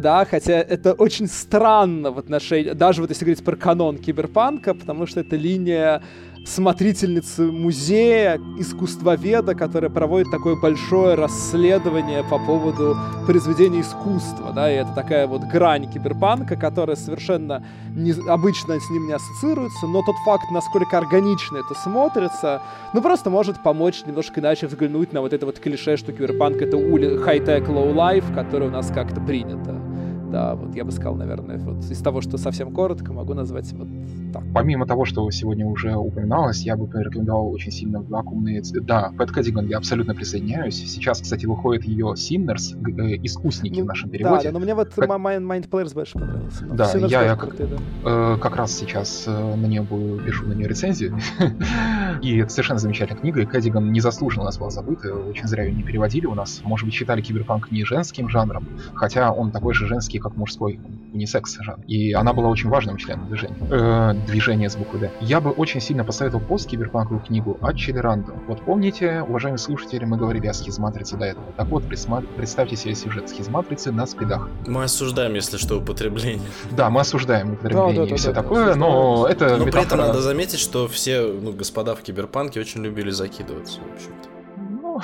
да, хотя это очень странно в отношении, даже вот если говорить про канон киберпанка, потому что это линия смотрительницы музея, искусствоведа, которая проводит такое большое расследование по поводу произведения искусства, да, и это такая вот грань киберпанка, которая совершенно не, обычно с ним не ассоциируется, но тот факт, насколько органично это смотрится, ну, просто может помочь немножко иначе взглянуть на вот это вот клише, что киберпанк — это хай-тек, low-life, которое у нас как-то принято. Да, вот я бы сказал, наверное, вот из того, что совсем коротко, могу назвать вот так. Помимо того, что сегодня уже упоминалось, я бы порекомендовал очень сильно вакуумные... Да, Пэт Кэддиган я абсолютно присоединяюсь. Сейчас, кстати, выходит ее Sinners, э, искусники ну, в нашем переводе. Да, да, но мне вот как... Mind Players больше понравился. Но да, я, я крутые, да. Э, как раз сейчас э, на нее пишу на нее рецензию. *laughs* и это совершенно замечательная книга, и Кэддиган незаслуженно у нас была забыта, очень зря ее не переводили у нас. Может быть, считали киберпанк не женским жанром, хотя он такой же женский, как мужской, унисекс жанр. И она была очень важным членом движения. Э, движения с буквы «Д». Я бы очень сильно посоветовал пост-киберпанковую книгу от Челеранда. Вот помните, уважаемые слушатели, мы говорили о схизматрице до этого. Так вот, представьте себе сюжет схизматрицы на спидах. Мы осуждаем, если что, употребление. Да, мы осуждаем употребление да, да, и все да, такое, да, но это Но метафора... при этом надо заметить, что все ну, господа в киберпанке очень любили закидываться, в общем-то. Ну...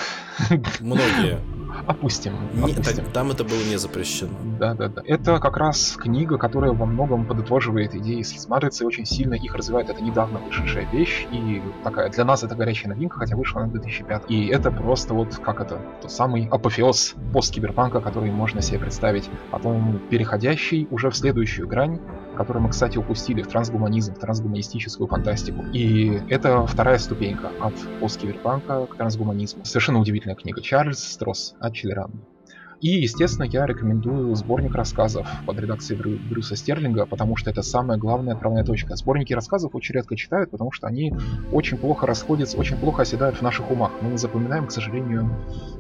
*laughs* Многие. Опустим. Не, опустим. Так, там это было не запрещено. Да, да, да. Это как раз книга, которая во многом подытоживает идеи схизматрицы, очень сильно их развивает. Это недавно вышедшая вещь, и такая для нас это горячая новинка, хотя вышла она в 2005. И это просто вот как это, тот самый апофеоз пост-киберпанка, который можно себе представить. Потом переходящий уже в следующую грань, который мы, кстати, упустили в трансгуманизм, в трансгуманистическую фантастику. И это вторая ступенька от посткиберпанка к трансгуманизму. Совершенно удивительная книга. Чарльз Стросс от Челерана. И, естественно, я рекомендую сборник рассказов под редакцией Брю Брюса Стерлинга, потому что это самая главная отправная точка. Сборники рассказов очень редко читают, потому что они очень плохо расходятся, очень плохо оседают в наших умах. Мы запоминаем, к сожалению,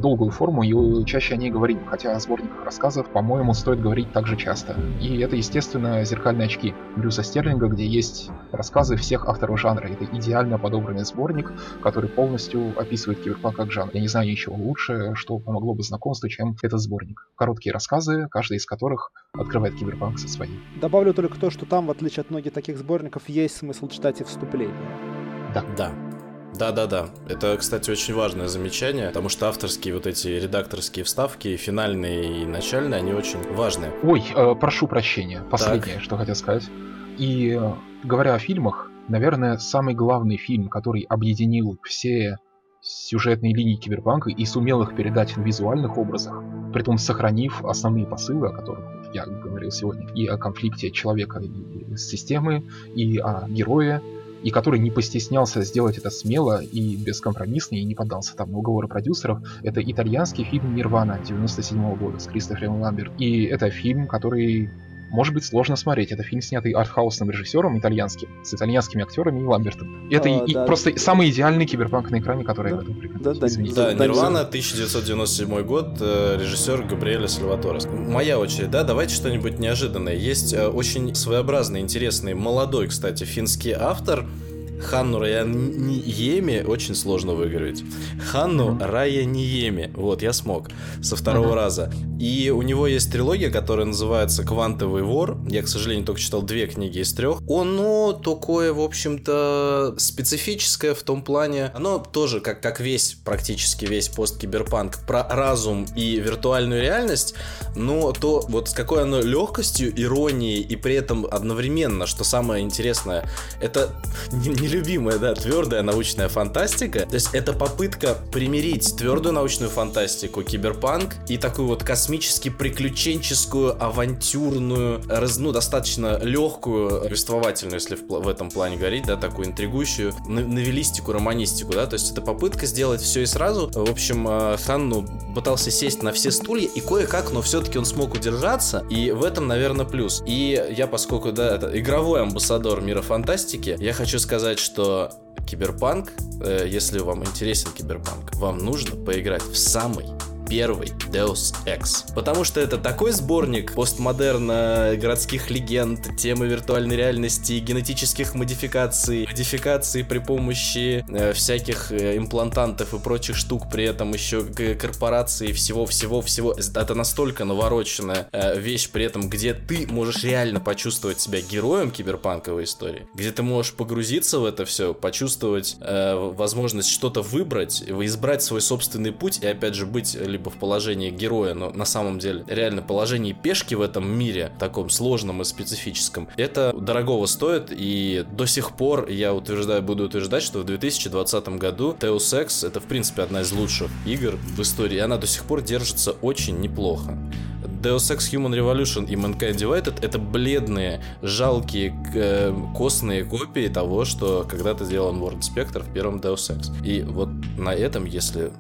долгую форму и чаще о ней говорим, хотя о сборниках рассказов, по-моему, стоит говорить так же часто. И это, естественно, «Зеркальные очки» Брюса Стерлинга, где есть рассказы всех авторов жанра. Это идеально подобранный сборник, который полностью описывает киберпанк как жанр. Я не знаю ничего лучше, что помогло бы знакомству, чем этот сборник. Короткие рассказы, каждый из которых открывает киберпанк со своей. Добавлю только то, что там, в отличие от многих таких сборников, есть смысл читать и вступление. Да. Да. Да-да-да. Это, кстати, очень важное замечание, потому что авторские вот эти редакторские вставки, финальные и начальные, они очень важные. Ой, э, прошу прощения. Последнее, так. что хотел сказать. И э, говоря о фильмах, наверное, самый главный фильм, который объединил все сюжетные линии киберпанка и сумел их передать в визуальных образах, при том сохранив основные посылы, о которых я говорил сегодня, и о конфликте человека и системы, и о герое, и который не постеснялся сделать это смело и бескомпромиссно, и не поддался там на уговоры продюсеров. Это итальянский фильм «Нирвана» 97 -го года с Кристофером Ламберт. И это фильм, который может быть сложно смотреть. Это фильм, снятый артхаусным режиссером итальянским, с итальянскими актерами и Ламбертом. Это а, и, да. просто самый идеальный киберпанк на экране, который да, я в да, да, да, Нирвана, 1997 год, э, режиссер Габриэля Сальваторес. Моя очередь, да, давайте что-нибудь неожиданное. Есть э, очень своеобразный, интересный, молодой, кстати, финский автор, Ханну Раяниеми очень сложно выговорить. Ханну mm-hmm. Раяниеми. Вот, я смог. Со второго mm-hmm. раза. И у него есть трилогия, которая называется «Квантовый вор». Я, к сожалению, только читал две книги из трех. Оно такое, в общем-то, специфическое в том плане... Оно тоже, как, как весь, практически весь посткиберпанк, про разум и виртуальную реальность, но то вот с какой оно легкостью, иронией и при этом одновременно, что самое интересное, это *laughs* не нелюбимая, да, твердая научная фантастика. То есть это попытка примирить твердую научную фантастику, киберпанк и такую вот космически приключенческую, авантюрную, раз, ну, достаточно легкую, повествовательную, если в, в этом плане говорить, да, такую интригующую новелистику, романистику, да, то есть это попытка сделать все и сразу. В общем, э, Хан, ну, пытался сесть на все стулья и кое-как, но все-таки он смог удержаться, и в этом, наверное, плюс. И я, поскольку, да, это игровой амбассадор мира фантастики, я хочу сказать, сказать, что Киберпанк, э, если вам интересен Киберпанк, вам нужно поиграть в самый первый Deus Ex. Потому что это такой сборник постмодерна, городских легенд, темы виртуальной реальности, генетических модификаций, модификаций при помощи э, всяких э, имплантантов и прочих штук, при этом еще корпорации, всего-всего-всего. Это настолько навороченная э, вещь, при этом, где ты можешь реально почувствовать себя героем киберпанковой истории, где ты можешь погрузиться в это все, почувствовать э, возможность что-то выбрать, избрать свой собственный путь и опять же быть либо в положении героя, но на самом деле реально положении пешки в этом мире, таком сложном и специфическом, это дорогого стоит, и до сих пор я утверждаю, буду утверждать, что в 2020 году Deus Ex это в принципе одна из лучших игр в истории, и она до сих пор держится очень неплохо Deus Ex Human Revolution и Mankind Divided это бледные, жалкие, э, костные копии того, что когда-то сделал Warren Spector в первом Deus Ex. И вот на этом, если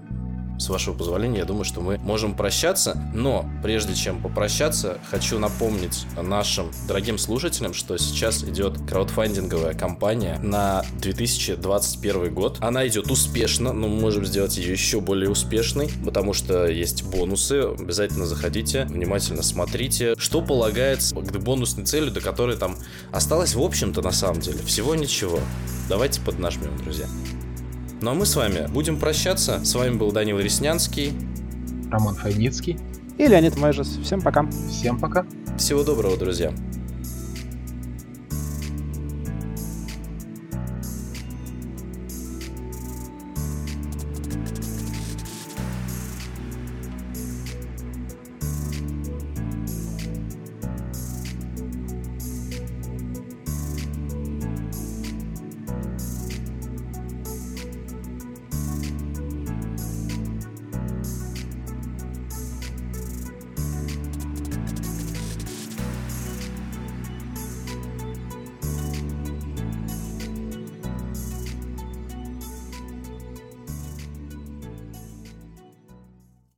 с вашего позволения, я думаю, что мы можем прощаться. Но прежде чем попрощаться, хочу напомнить нашим дорогим слушателям, что сейчас идет краудфандинговая кампания на 2021 год. Она идет успешно, но мы можем сделать ее еще более успешной, потому что есть бонусы. Обязательно заходите, внимательно смотрите, что полагается к бонусной цели, до которой там осталось, в общем-то, на самом деле, всего ничего. Давайте поднажмем, друзья. Ну а мы с вами будем прощаться. С вами был Данил Реснянский. Роман Файницкий. И Леонид Мэжес. Всем пока. Всем пока. Всего доброго, друзья.